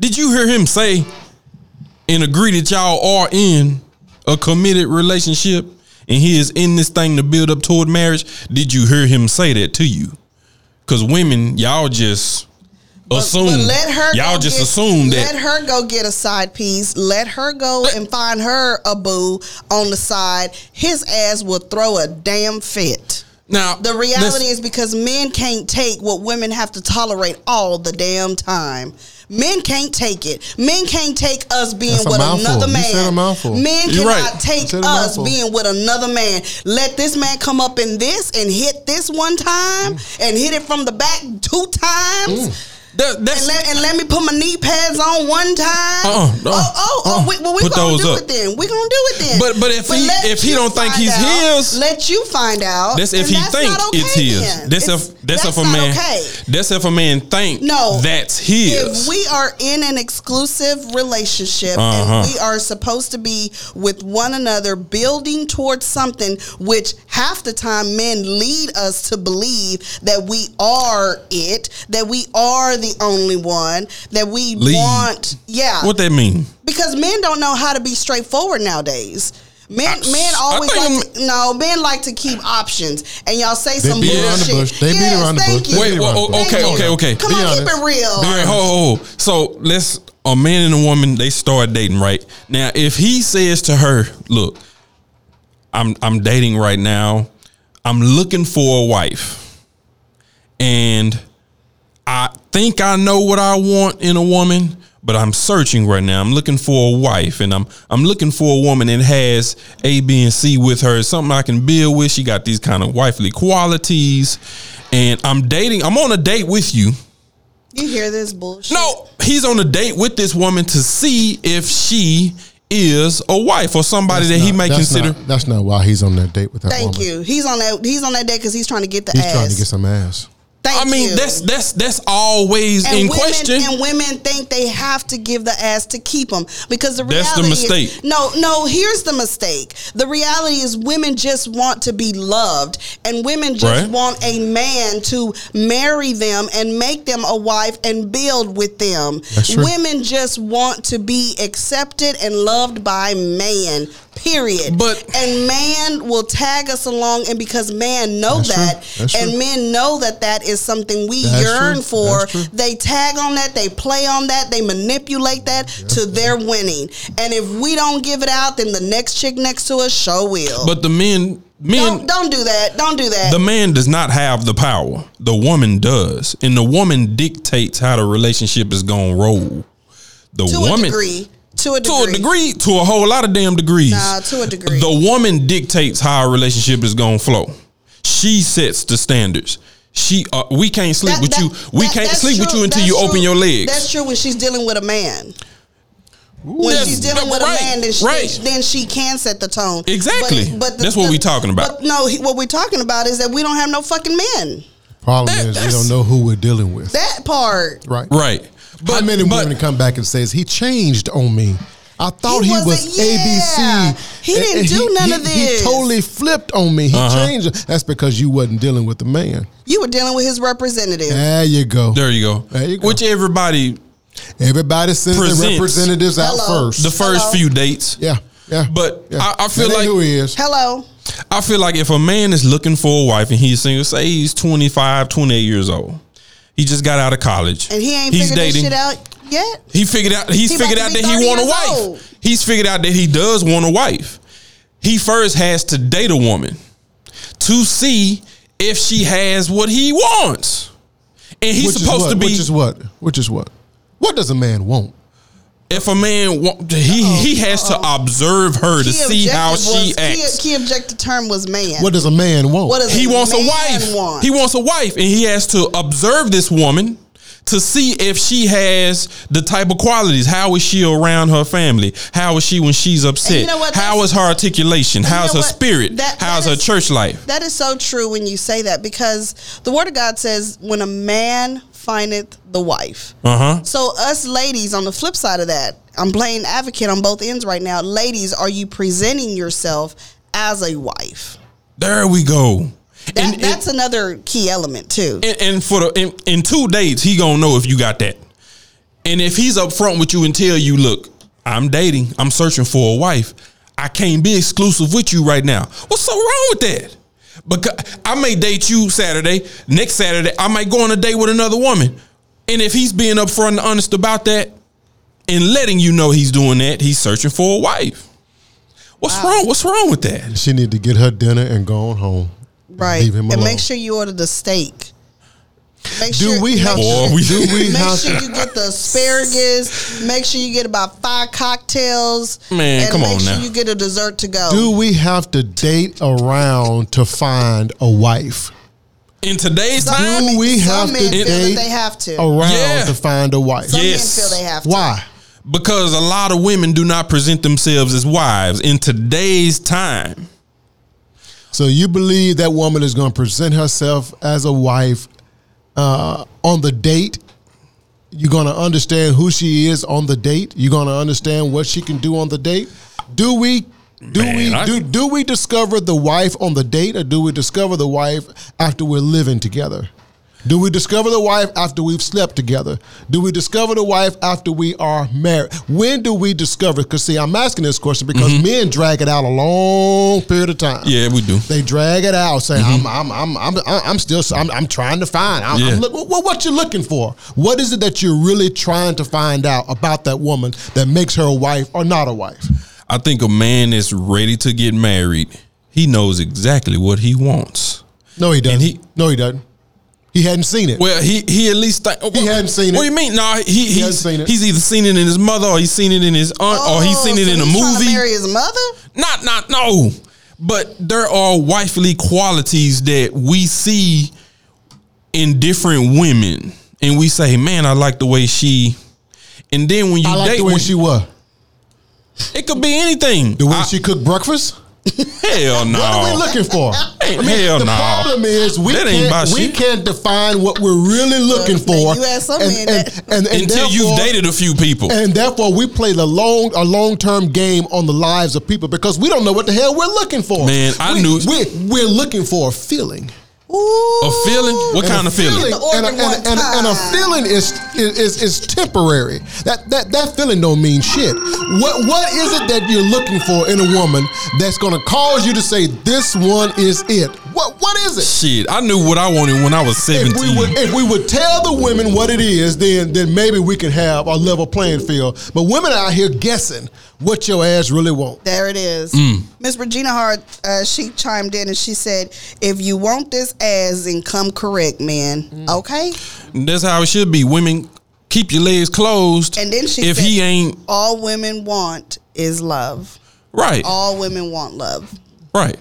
Did you hear him say and agree that y'all are in a committed relationship and he is in this thing to build up toward marriage? Did you hear him say that to you? Because women, y'all just assume. But let her y'all just get- assume that. Let her go get a side piece. Let her go and find her a boo on the side. His ass will throw a damn fit. Now The reality is because men can't take what women have to tolerate all the damn time. Men can't take it. Men can't take us being That's with another You man. said a mouthful. Men You're cannot right. take You us being with another man. Let this man come up in this and hit this one time Mm. and hit it from the back two times. That, that's And let, and let me put my knee pads on one time. Uh-uh, oh, uh-uh, oh, oh, uh-uh. we, well, we Put gonna do up. it then. We gonna do it then. But- but if he- if he don't think he's out, his, let you find out. That's if he that's think okay it's his. then. That's It's- if that's, if a man. Okay. That's if a man think No, that's his. If we are in an exclusive relationship Uh-huh. and we are supposed to be with one another, building towards something, which half the time men lead us to believe that we are it, that we are the only one, that we Lead. want. Yeah, what that mean? because men don't know how to be straightforward nowadays. Men, I- men always like to, no. Men like to keep options, and y'all say some beat bullshit. around the bush. They beat Yes, around the bush. you. Wait, beat well, the okay, okay, you. okay. Come Be on, keep it real. All right, ho, ho, ho. So let's a man and a woman they start dating right now. If he says to her, "Look, I'm I'm dating right now. I'm looking for a wife, and I think I know what I want in a woman." But I'm searching right now. I'm looking for a wife, and I'm I'm looking for a woman that has A, B, and C with her. Something I can build with. She got these kind of wifely qualities, and I'm dating. I'm on a date with you. You hear this bullshit? No, he's on a date with this woman to see if she is a wife or somebody That's that he not- may that's consider. Not, that's not why he's on that date with that Thank woman. you. He's on that. He's on that date because he's trying to get the ass. He's ass. trying to get some ass. Thank I mean, you. that's that's that's always and in women, question. And women think they have to give the ass to keep them because the reality That's the mistake. is no, no. Here's the mistake. The reality is women just want to be loved, and women just Right. want a man to marry them and make them a wife and build with them. Women just want to be accepted and loved by man. Period. But- and man will tag us along, and because man know that, and true. men know that that is something we That's yearn true. for. They tag on that, they play on that, they manipulate that to their winning. And if we don't give it out, then the next chick next to us show will. but the men men don't don't do that. Don't do that. the man does not have the power. The woman does. And the woman dictates how the relationship is gonna roll. The to woman a degree. To a degree. to a whole lot of damn degrees. Nah, to a degree. The woman dictates how a relationship is gonna flow. She sets the standards. She, uh, we can't sleep That- with that- you. We that- can't that's sleep with you until That's you open your legs. That's true when she's dealing with a man. When she's dealing with right, a man, then she, right. then she can set the tone. Exactly. the- That's what we're talking about. But no, what we're talking about is that we don't have no fucking men. Problem That- is, we don't know who we're dealing with. That part. right. Right. How many but- women come back and says he changed on me? I thought He he, was yeah. ABC. He didn't And- and do none he- of this. He totally flipped on me. He Uh-huh. changed. That's because you wasn't dealing with the man. You were dealing with his representative. There you go. There you go. There you go. Which everybody Everybody sends their Presents. representatives out Hello. first. the first Hello. few dates. yeah, yeah. But yeah. I- I feel That like- who he is. Hello. I feel like if a man is looking for a wife and he's single, say he's 25, 28 years old. He just got out of college. And he ain't he's figured dating. this shit out yet. He figured out he's He figured out that he 30 want a wife. old. He's figured out that he does want a wife. He first has to date a woman to see if she has what he wants. And he's Which is supposed what? to be Which is what? Which is what? What does a man want? If a man want, he he has to observe her to Key see how she was, acts. Key, key objective term was man. What does a man want? What does he wants a wife. Want? He wants a wife, and he has to observe this woman to see if she has the type of qualities. How is she around her family? How is she when she's upset? you know what? How That's- is her articulation? you How's know her what? spirit? That- How's that her church life? That is so true when you say that because the word of God says, "When a man findeth the wife." Uh huh. So us ladies, on the flip side of that, I'm playing advocate on both ends right now. Ladies, are you presenting yourself as a wife? There we go. That, and, that's another key element too. and, and for the in, in two dates, he gonna know if you got that. And if he's upfront with you and tell you, look, I'm dating, I'm searching for a wife. I can't be exclusive with you right now. What's so wrong with that? Because I may date you Saturday, next Saturday, I might go on a date with another woman. And if he's being upfront and honest about that and letting you know he's doing that, he's searching for a wife. What's wrong? What's wrong with that? She need to get her dinner and go on home. right. Leave him and alone. make sure you order the steak. Make Do sure, we have Boy, to? we- do we Make have sure you get the asparagus. Make sure you get about five cocktails. Man, and come make on sure now. you get a dessert to go. Do we have to date around to find a wife? In today's Some time, Do we some have to men feel date they have to. Around Yeah. to find a wife. Some Yes. men feel they have to. Why? because a lot of women do not present themselves as wives in today's time. So you believe that woman is going to present herself as a wife uh, on the date? You're going to understand who she is on the date. You're going to understand what she can do on the date. Do we? Do Man, we I- do, do we discover the wife on the date or do we discover the wife after we're living together? Do we discover the wife after we've slept together? Do we discover the wife after we are married? When do we discover? Because see, I'm asking this question because men drag it out a long period of time. Mm-hmm. Yeah, we do. They drag it out, saying, "I'm, I'm, I'm, I'm, I'm still, I'm, I'm trying to find. I'm, Yeah. I'm look, what, what you looking for? What is it that you're really trying to find out about that woman that makes her a wife or not a wife? I think a man that's ready to get married, he knows exactly what he wants. No, he doesn't. he- no, he doesn't. He hadn't seen it. Well, he he at least think, He hadn't seen What it. What do you mean? No, he he hasn't he's, seen it. he's either seen it in his mother or he's seen it in his aunt or he's oh, seen it Oh, so in a movie. marry his mother. Not not no. But there are wifely qualities that we see in different women, and we say, "Man, I like the way she." And then when you I like date, the way when- she was. it could be anything. The way I- she cooked breakfast. Hell no. What are we looking for? Ain't- hell the no. problem is we That can't we shit. can't define what we're really looking Look, for. you had some and, and, and, and Until you've dated a few people. And therefore, we play the long a long term game on the lives of people because we don't know what the hell we're looking for. Man, I we, knew- we we're looking for a feeling. Ooh. A feeling? What And kind of feeling? The organ and, a, and, one a, and, a, and a feeling is, is is temporary. That that that feeling don't mean shit. What what is it that you're looking for in a woman that's going to cause you to say this one is it? What what is it? Shit, I knew what I wanted when I was If we seventeen. would if we would tell the women what it is, then then maybe we could have a level playing field. But women out here guessing what your ass really want. There it is. Mm. Miss Regina Hart, uh, she chimed in and she said, "If you want this ass, then come correct, man. Mm. Okay." That's how it should be. Women, keep your legs closed. And then she if said, he ain't all women want is love. right, All women want love. right.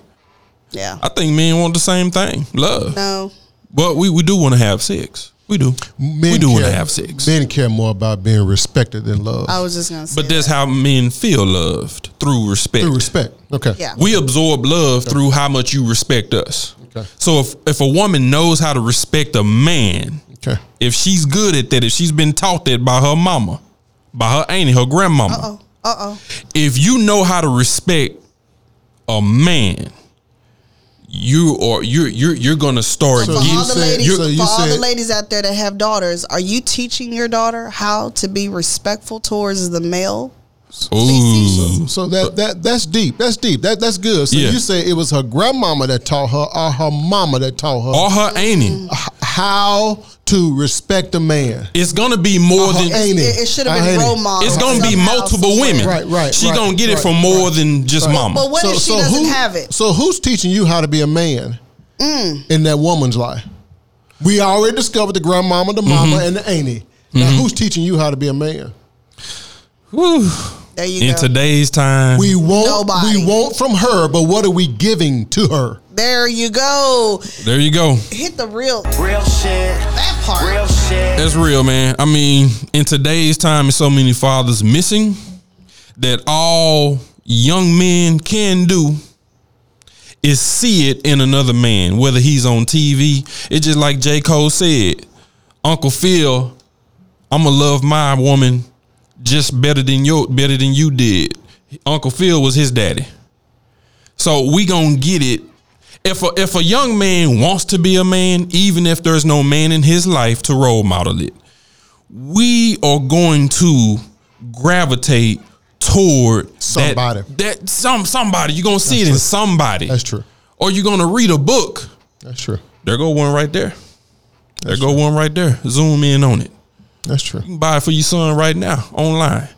Yeah. I think men want the same thing, love. No. But we, we do want to have sex. We do. Men we do want to have sex. Men care more about being respected than loved. I was just gonna say. but that's that. how men feel loved through respect. Through respect. Okay. Yeah. We absorb love through how much you respect us. Okay. So if if a woman knows how to respect a man, Okay. if she's good at that, if she's been taught that by her mama, by her auntie, her grandmama, Uh Oh. Uh oh. if you know how to respect a man, you or you're you're you're gonna start So For getting all the said- ladies, so you for all the ladies out there that have daughters, are you teaching your daughter how to be respectful towards the male? ooh. So that that that's deep. That's deep. That that's good. So Yeah. you say it was her grandmama that taught her, or her mama that taught her or her auntie. H- how to respect a man. It's gonna be more Her than auntie. It, it should have been auntie. role models. it's gonna be multiple somewhere. women. Right, right, She right, gonna get it from more than just mama. But what if she doesn't have it? So who's teaching you how to be a man Mm. in that woman's life? We already discovered the grandmama, the mama, Mm-hmm. and the auntie. Now who's teaching you how to be a man? Whew. There you In go. today's time, We want Nobody. we want from her, but what are we giving to her? there you go. there you go. Hit the real Real shit. that part. Real shit. That's real, man. I mean, in today's time, there's so many fathers missing that all young men can do is see it in another man, whether he's on TV. It's just like J. Cole said, Uncle Phil, I'ma love my woman just better than your better than you did. Uncle Phil was his daddy. So we gonna get it. If a, if a young man wants to be a man, even if there's no man in his life to role model it, we are going to gravitate toward Somebody. That, some somebody. You're gonna see it in somebody. That's true. Or you're gonna read a book. That's true. There go one right there. There go one right there. Zoom in on it. That's true. You can buy it for your son right now online.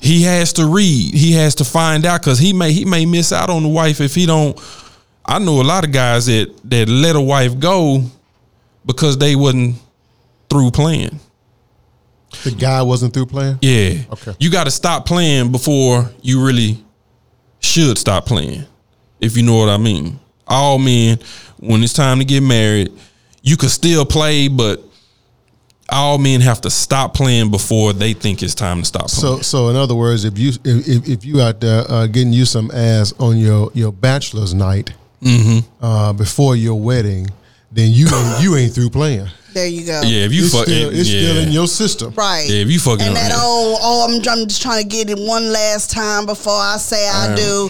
He has to read. He has to find out because he may he may miss out on the wife if he don't. I know a lot of guys that that let a wife go because they wasn't through playing. The guy wasn't through playing. Yeah. Okay. You got to stop playing before you really should stop playing. If you know what I mean. All men, when it's time to get married, you could still play, but all men have to stop playing before they think it's time to stop playing. So, so in other words, if you if, if, if you out there uh, getting you some ass on your your bachelor's night Mm-hmm. uh, before your wedding, then you ain't, you ain't through playing. There you go. yeah, if you it's fuck, still, it's yeah. still in your system. Right. Yeah, if you fucking and that around. oh oh I'm, I'm just trying to get it one last time before I say I do.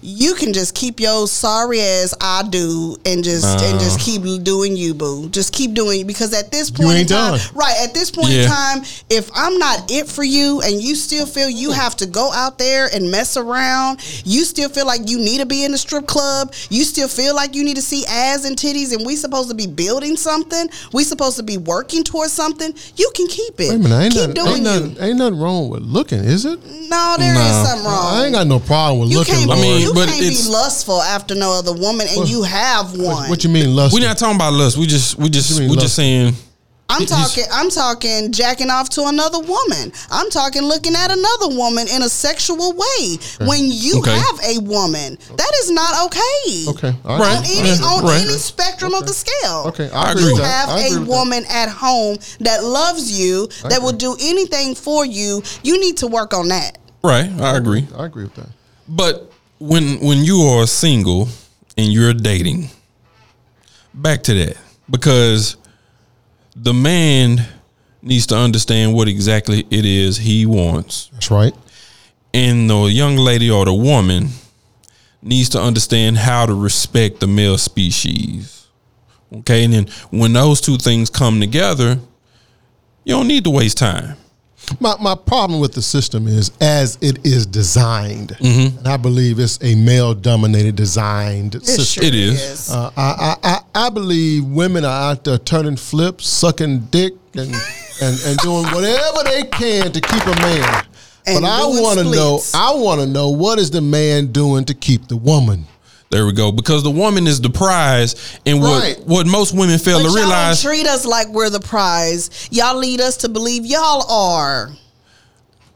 You can just keep your sorry as I do and just and Uh. just keep doing you, boo. Just keep doing because at this point in time, done. right? At this point Yeah. in time, if I'm not it for you and you still feel you have to go out there and mess around, you still feel like you need to be in the strip club, you still feel like you need to see ass and titties, and we supposed to be building something, we supposed to be working towards something. You can keep it. Wait a minute, ain't keep nothing, doing ain't, you. nothing, ain't nothing wrong with looking, is it? No, there is Nah. something wrong. I ain't got no problem with you looking. can't, I mean, you but can't be lustful after no other woman, and What- you have one. what, what you mean lust? We're not talking about lust. We just we just we mean just saying I'm talking. I'm talking jacking off to another woman. I'm talking looking at another woman in a sexual way. When you Okay. have a woman, that is not okay. okay, all Right. On any Yeah, on right. any spectrum of the scale. Okay, I I agree agree. You with that. have I agree a with that. woman at home that loves you, that will do anything for you. You need to work on that. right. I agree. I agree with that. But when when you are single and you're dating, back to that because the man needs to understand what exactly it is he wants, That's right. and the young lady or the woman needs to understand how to respect the male species. Okay, and then when those two things come together, you don't need to waste time. My my problem with the system is as it is designed, Mm-hmm. and I believe it's a male dominated designed system. sure It is. Uh, I, I, I I believe women are out there turning flips, sucking dick, and and, and doing whatever they can to keep a man. And but I want to know. I want to know what is the man doing to keep the woman. There we go. Because the woman is the prize, and what Right. what most women fail But to y'all realize. treat us like we're the prize. Y'all lead us to believe y'all are.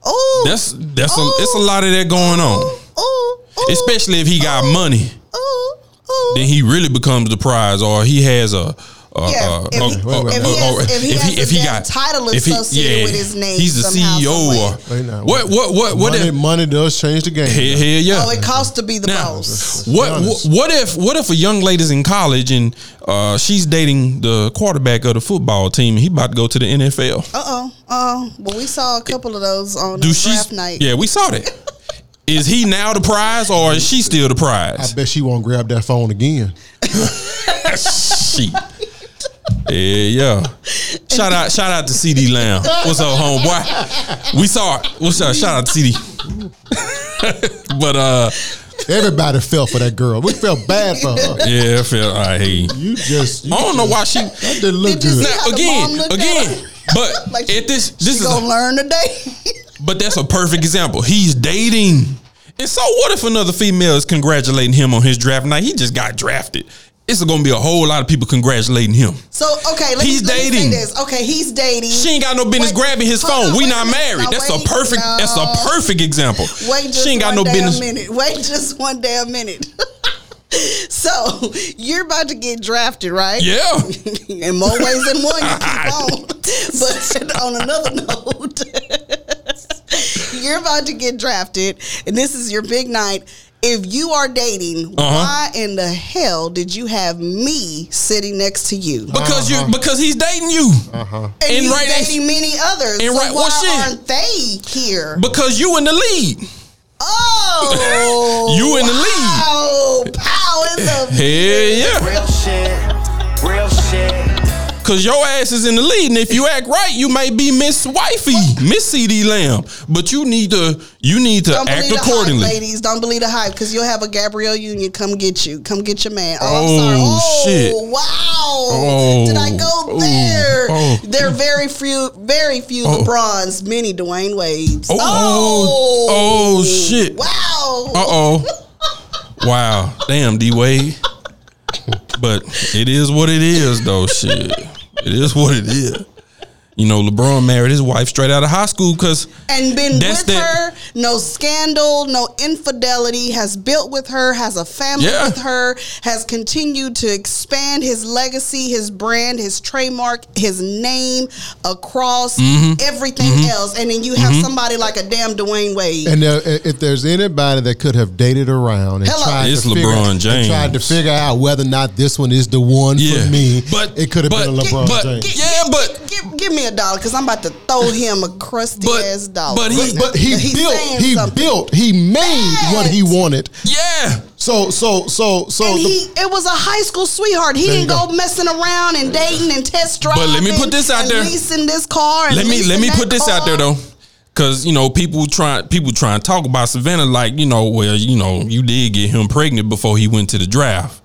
Oh, That's that's a it's a lot of that going on. Ooh, ooh, Especially if he got ooh, money, Ooh, ooh. then he really becomes the prize, or he has a. a- Yeah, a- if he- a- if he a- has- a- if he has a damn title associated with his name he's the somehow, CEO. Or Wait what? What? What? What? money, If, money does change the game. hell, hell yeah. Oh, it costs to be the Now, boss. What, what what if what if a young lady's in college and uh, she's dating the quarterback of the football team and he about to go to the NFL? Uh oh. Oh, well, we saw a couple of those on Do uh, she? draft night. Yeah, we saw that. Is he now the prize or is she still the prize? I bet she won't grab that phone again. She. Yeah, yeah. Shout out, shout out to CeeDee Lamb. What's up, homeboy? We saw it. What's up? Shout out to CD. but uh, Everybody fell for that girl. We felt bad for her. yeah, I feel all right. Hey, You just. You I don't know why she. That didn't look Did you good. see how Now, the mom again, looked at again, her? but Like at this, She this is, gonna a, learn today. but that's a perfect example. He's dating, and so what if another female is congratulating him on his draft night? He just got drafted. It's gonna be a whole lot of people congratulating him. so okay, let He's me, let me dating. this. Okay, he's dating. She ain't got no business Wait, grabbing his phone. on, we not married. Now, that's wait, a perfect. no. That's a perfect example. Wait just she ain't got one no damn business. minute. Wait just one damn minute. so you're about to get drafted, right? Yeah. In more ways than one, you keep on. But on another note, you're about to get drafted, and this is your big night. If you are dating, Uh-huh. why in the hell did you have me sitting next to you? Because you because he's dating you. And, and he's right- dating many others. and so right- why well, shit. aren't they here? Because you in the lead. Oh, You in the lead. Oh, pow in the Hell yeah. Real shit, real shit. Cause your ass is in the lead, and if you act right, you may be Miss Wifey, Miss CeeDee Lamb. But you need to you need to Don't act believe the accordingly. hype, ladies. Don't believe the hype because you'll have a Gabrielle Union come get you. Come get your man. Oh, Oh, I'm sorry. Oh, shit. wow. Oh, Did I go oh, there? oh. There are very few, very few Oh. LeBrons, many Dwyane Wades. Oh, oh, oh, shit. Wow. Uh oh. Wow. Damn, D Wade. But it is what it is, though. Shit. It is what it is. You know, LeBron married his wife straight out of high school because and been That's with that- her. No scandal, no infidelity. Has built with her. Has a family Yeah. with her. Has continued to expand his legacy, his brand, his trademark, his name across Mm-hmm. everything mm-hmm. else. And then you have mm-hmm. somebody like a damn Dwyane Wade. And uh, there, if there's anybody that could have dated around and Hello. tried It's to figure, LeBron and James. tried to figure out whether or not this one is the one Yeah, for me, but- it could have been a LeBron but- James. Yeah, but- give, give me a dollar because I'm about to throw him a crusty But- ass dollar. but he- but he He's built, he something. built, he made what he wanted. yeah, So, so, so, so. and the- he, it was a high school sweetheart. He didn't go. go. messing around and dating and test driving. But let me put this out and there. Leasing this car. And let me let me that put this out there though, because you know people try people try and talk about Savannah like you know well you know you did get him pregnant before he went to the draft.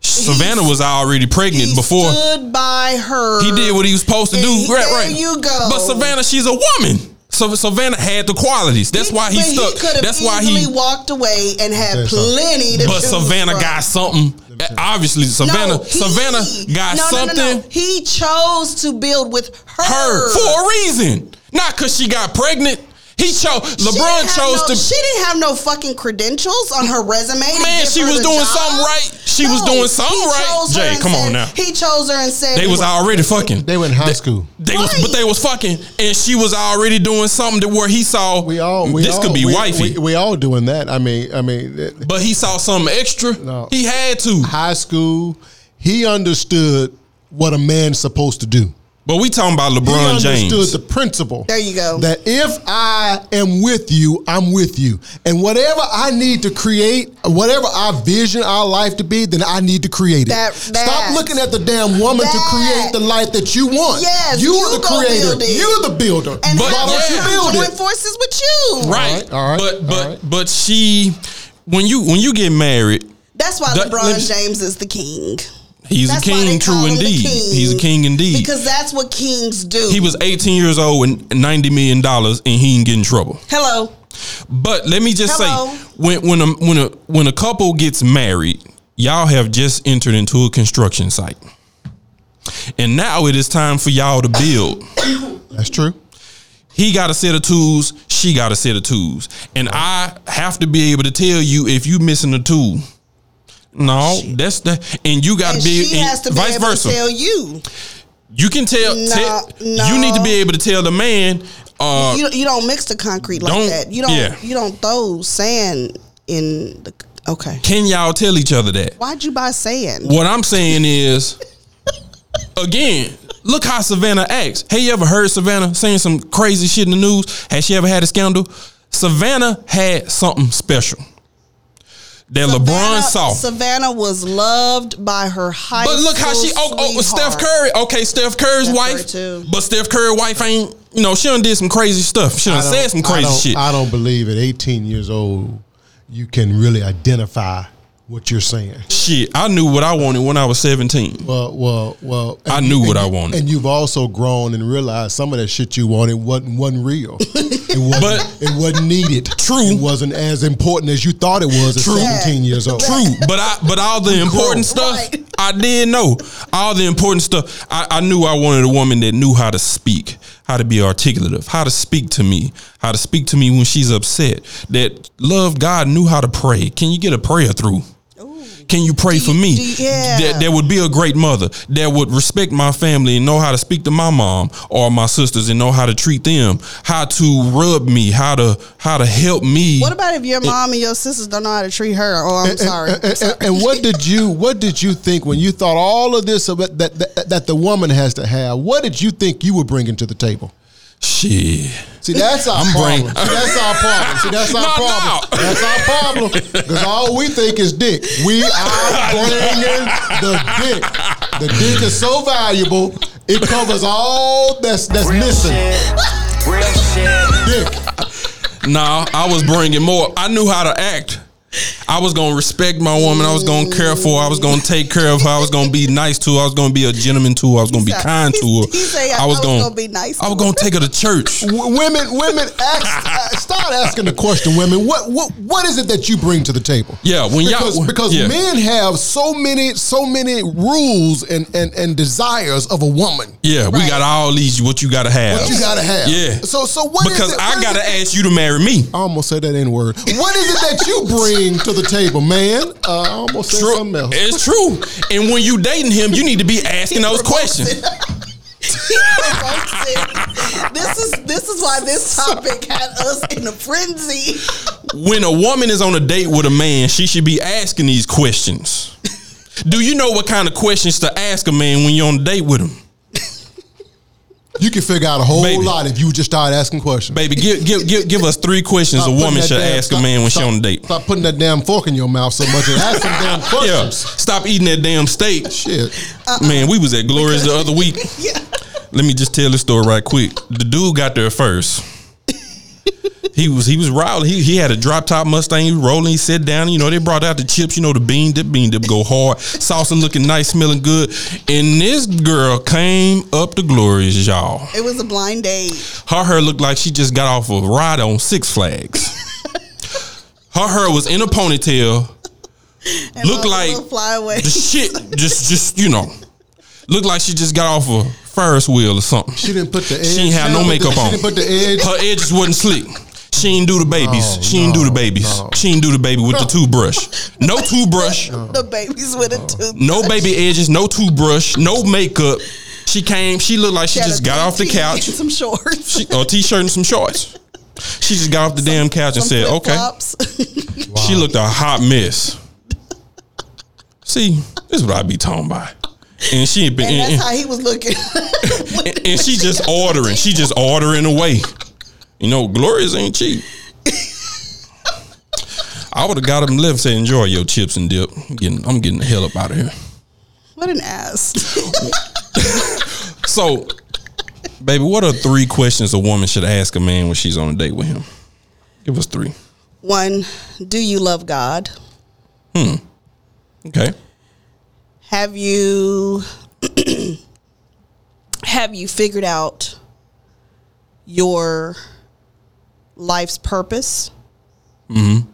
Savannah was already pregnant He before stood by her. he did what he was supposed to do. He- right, there right. you go. But Savannah, she's a woman. So Savannah had the qualities. That's why he But stuck. could have That's why he. walked away and had plenty. To But Savannah from. got something. Obviously, Savannah. No, he- Savannah got no, no, no, something. no. He chose to build with her. Her for a reason, not because she got pregnant. He chose. LeBron chose no- to. She didn't have no fucking credentials on her resume. Man, give she was doing job. something right. She was doing something right. Jay, and come on now. He chose her and said They was already fucking. they were in high school. They was, Right. but they was fucking, and she was already doing something to where he saw. We all, we this all, could be we, wifey. We, we all doing that. I mean, I mean, it- But he saw something extra. No. He had to. high school, he understood what a man's supposed to do. But we talking about LeBron He LeBron understood James. the principle. There you go. That if I am with you, I'm with you. And whatever I need to create, whatever I vision our life to be, then I need to create it. That- Stop looking at the damn woman to create the life that you want. Yes, you're the creator. You're the builder. and But- why don't yeah. you build join it? forces with you? right. right, all right, But but all right. but she when you when you get married, That's why That- LeBron James is the king. He's That's a why they king, call true him the indeed. king. He's a king indeed. Because that's what kings do. he was 18 years old and 90 million dollars, and he didn't get in trouble. Hello. But let me just Hello. say, when when a when a when a couple gets married, y'all have just entered into a construction site, and now it is time for y'all to build. That's true. He got a set of tools, she got a set of tools, and I have to be able to tell you if you missing a tool. No, that's the and you got to be she has to be vice able versa. to tell you. you can tell. No, tell- no. You need to be able to tell the man. Uh, you, you don't mix the concrete like that. You don't. yeah. You don't throw sand in the. Okay. can y'all tell each other that? Why'd you buy sand? What I'm saying is, again, look how Savannah acts. Hey, you ever heard Savannah saying some crazy shit in the news? Has she ever had a scandal? Savannah had something special that LeBron Savannah- saw. Savannah was loved by her high. But look how she school oh, oh Steph. Curry. Okay, Steph Curry's Steph wife. Curry too. But Steph Curry's wife ain't, you know, she done did some crazy stuff. She done said some crazy don't- shit. I don't believe at 18 years old you can really identify what you're saying. shit, I knew what I wanted when I was 17. Well, well, well. I knew you- what I wanted. and you've also grown and realized some of that shit you wanted wasn't wasn't real. It wasn't. But- it wasn't needed. True. It wasn't as important as you thought it was at 17 years old. True, but I but all the important stuff Right. I did know. All the important stuff I, I knew I wanted a woman that knew how to speak, how to be articulative, how to speak to me, how to speak to me when she's upset. That loved God, knew how to pray. Can you get a prayer through? Can you pray for me? you- yeah. That, that would be a great mother. That would respect my family and know how to speak to my mom or my sisters and know how to treat them. How to rub me. How to how to help me. What about if your mom and your sisters don't know how to treat her? Oh, I'm And- sorry. And, and- and what did you what did you think when you thought all of this about that, that that the woman has to have? What did you think you were bringing to the table? Shit. See, that's our I'm problem. bring- See, that's our problem. See, that's our No, problem. no. That's our problem. Because all we think is dick. We are bringing the dick. The dick is so valuable. It covers all that's that's Real missing. shit. Real shit. Dick. Nah, I was bringing more. I knew how to act. I was gonna respect my woman. I was gonna care for her. I was gonna take care of her. I was gonna be nice to her. I was gonna be a gentleman to her. I was gonna be kind to her. he say, I was gonna be nice I was gonna take her to church. W- women, women, ask, uh, start asking the question. Women, what, what, what is it that you bring to the table? Yeah, when y'all- because, because yeah. men have so many, so many rules and and and desires of a woman. Yeah, we got all these. What you gotta have. What you gotta have. Yeah. So so what? is because it- I gotta it- ask you to marry me. I almost said that in word. What is it that you bring to the table, man? Uh, I almost said True. something else. It's true. And when you dating him, you need to be asking those questions. He provokes it. This is this is why this topic had us in a frenzy. When a woman is on a date with a man, she should be asking these questions. Do you know what kind of questions to ask a man when you're on a date with him? You can figure out a whole Baby. lot if you just start asking questions. Baby, give give give, give us three questions Stop a putting woman that should damn- ask a man when stop- she on a date. Stop putting that damn fork in your mouth so much and ask some damn Yeah. questions. Stop eating that damn steak. Shit. Uh-uh. Man, we was at Gloria's the other week. Yeah. Let me just tell this story right quick. The dude got there first. He was he was riled. He he had a drop top Mustang. He was rolling. He sat down. You know they brought out the chips. You know the bean dip. Bean dip go hard. Salsa looking nice, smelling good. And this girl came up to Gloria's, y'all. It was a blind date. Her hair looked like she just got off a ride on Six Flags. Her hair was in a ponytail. And Look a like. The shit just just you know looked like she just got off a Ferris wheel or something. She didn't put the edge. She ain't have no down, makeup she on. didn't put the edge. Her edges wasn't slick. She ain't do the babies. No, she ain't do the babies. no. She ain't do the baby with the toothbrush. No toothbrush. the babies with a tooth. No baby edges. No toothbrush. No makeup. She came. She looked like she Had a just got off the couch. and Some shorts. She, a t-shirt and some shorts. She just got off the damn couch and said, "Okay." flip-flops. She looked a hot mess. See, this is what I be talking about. And she ain't been. and and- that's how he was looking. and, and she just ordering. She just ordering away. You know, Gloria's ain't cheap. I would have got him left and said, "Enjoy your chips and dip." I'm getting, I'm getting the hell up out of here. What an ass. So, baby, what are three questions a woman should ask a man when she's on a date with him? Give us three. One, do you love God? Hmm. Okay. Have you have you figured out your life's purpose? Mm-hmm.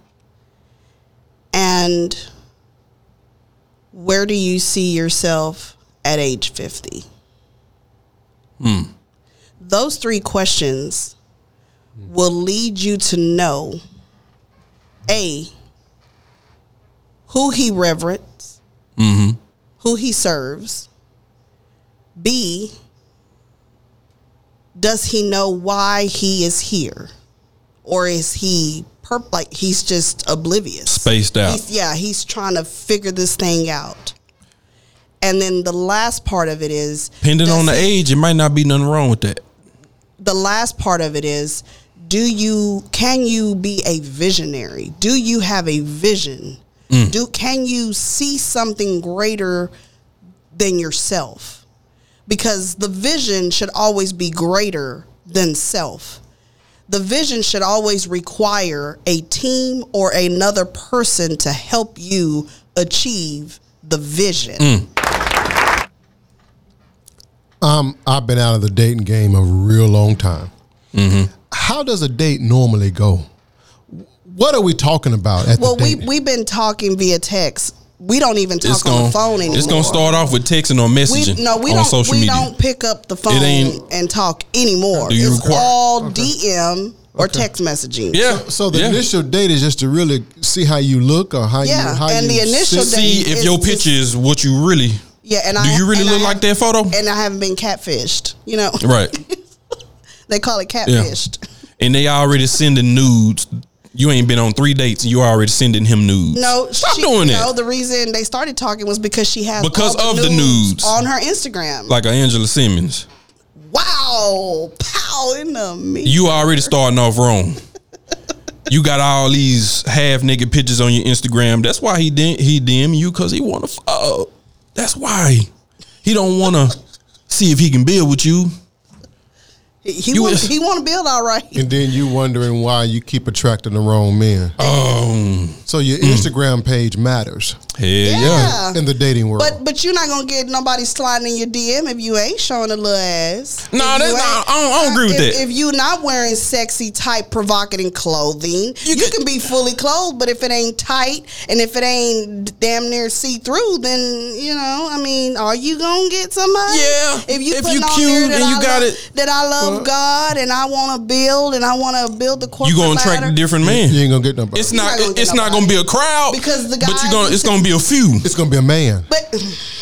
And where do you see yourself at age 50? Those three questions will lead you to know A, who he reverence, who he serves. B, does he know why he is here? Or is he perp- like he's just oblivious? Spaced out. He's, yeah, he's trying to figure this thing out. And then the last part of it is Depending on the he- age, it might not be nothing wrong with that. the last part of it is do you can you be a visionary do you have a vision do can you see something greater than yourself because the vision should always be greater than self the vision should always require a team or another person to help you achieve the vision Um, I've been out of the dating game a real long time. Mm-hmm. How does a date normally go? What are we talking about at well the we we've been talking via text we don't even talk It's on gonna the phone anymore it's gonna start off with texting or messaging We, no, we on don't. social we media. don't pick up the phone ain't- and talk anymore. Do you it's require- all DM or text messaging. Yeah. so the yeah. initial date is just to really see how you look or how Yeah, you how and you the initial sit. see if is your just- picture is what you really yeah. And do. I You really and I look like that photo, And I haven't been catfished. You know, right? they call it catfished. And they already sending nudes. You ain't been on three dates, and you already sending him nudes. No, stop she, doing No, that. the reason they started talking was because she has Because of the nudes. on her Instagram. Like Angela Simmons, wow, pow in the me. you already starting off wrong. You got all these half naked pictures on your Instagram. That's why he didn't he DM you because he want to fuck. That's why he don't want to see if he can build with you. He he you want, he want to build all right. and then you wondering why you keep attracting the wrong men. Um, So your Instagram page matters Hell yeah. Yeah. in the dating world. But but you're not gonna get nobody sliding in your DM if you ain't showing a little ass. No, If that's you not- ain't- I don't- I don't agree with if, that. If you're not wearing sexy, tight, provocative clothing, you, can be fully clothed. But if it ain't tight and if it ain't damn near see through, then you know, I mean, are you gonna get somebody? Yeah. If you If you on cute there and you I got love, it- that I love Well- God and I want to build and I want to build the corporate You gonna attract ladder. a different man. you ain't gonna get nobody. It's not. not gonna get It's not gonna be a crowd Because the but guys you gonna. It's gonna be a few. It's gonna be a man. But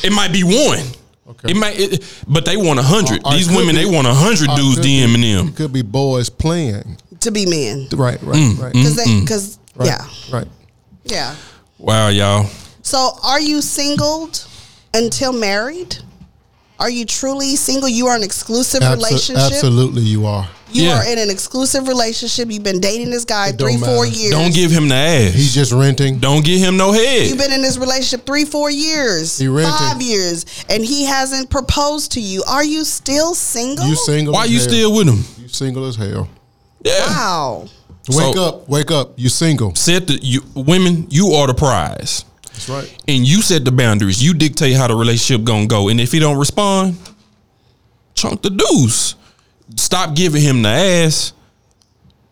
It might be one. Okay. It might. It, but they want a hundred. Or- or These women, be- they want a hundred or dudes could be- DMing them. could be boys playing. to be men, Right, right, Mm, right. Mm, because they mm. because right, yeah Right. yeah. Wow, y'all. So, are you singled until married? Are you truly single? You are in an exclusive Abso- relationship. Absolutely, you are. You Yeah. are in an exclusive relationship. You've been dating this guy It three, four years. Don't give him the ass. He's just renting. Don't give him no head. You've been in this relationship three, four years, He renting. five years, and he hasn't proposed to you. Are you still single? You single? Why as you hell. still with him? You single as hell. Yeah. Wow. Wake So- up, wake up. You single. Set the you women. You are the prize, That's right. and you set the boundaries. You dictate how the relationship gonna go. And if he don't respond, chunk the deuce. Stop giving him the ass.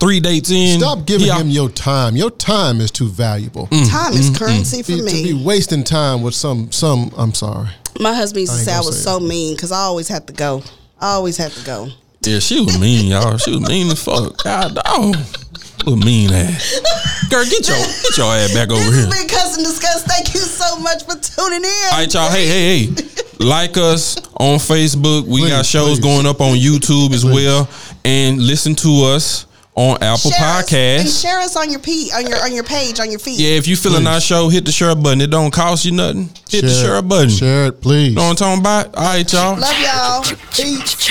Three dates in. Stop giving he him your time. Your time is too valuable. Mm. Time is currency for To, to be me. wasting time with some some. I'm sorry. My husband used I to ain't say I gonna was say so it. mean because I always had to go. I always had to go. Yeah, she was mean, y'all. She was mean as fuck. God dog. Little mean ass. Girl, get your get your ass back over this here. has been Cousin Discuss. Thank you so much for tuning in. All right, y'all. Hey, hey, hey. Like us on Facebook. We got shows please. going up on YouTube as Please. well. And listen to us on Apple Share us- and share us on your p on your on your page on your feed. Yeah, if you feeling Please. our show, hit the share button. It don't cost you nothing. Hit the Share share it. button. Share it, please. Know what I'm talking about? All right, y'all. Love y'all. Peace.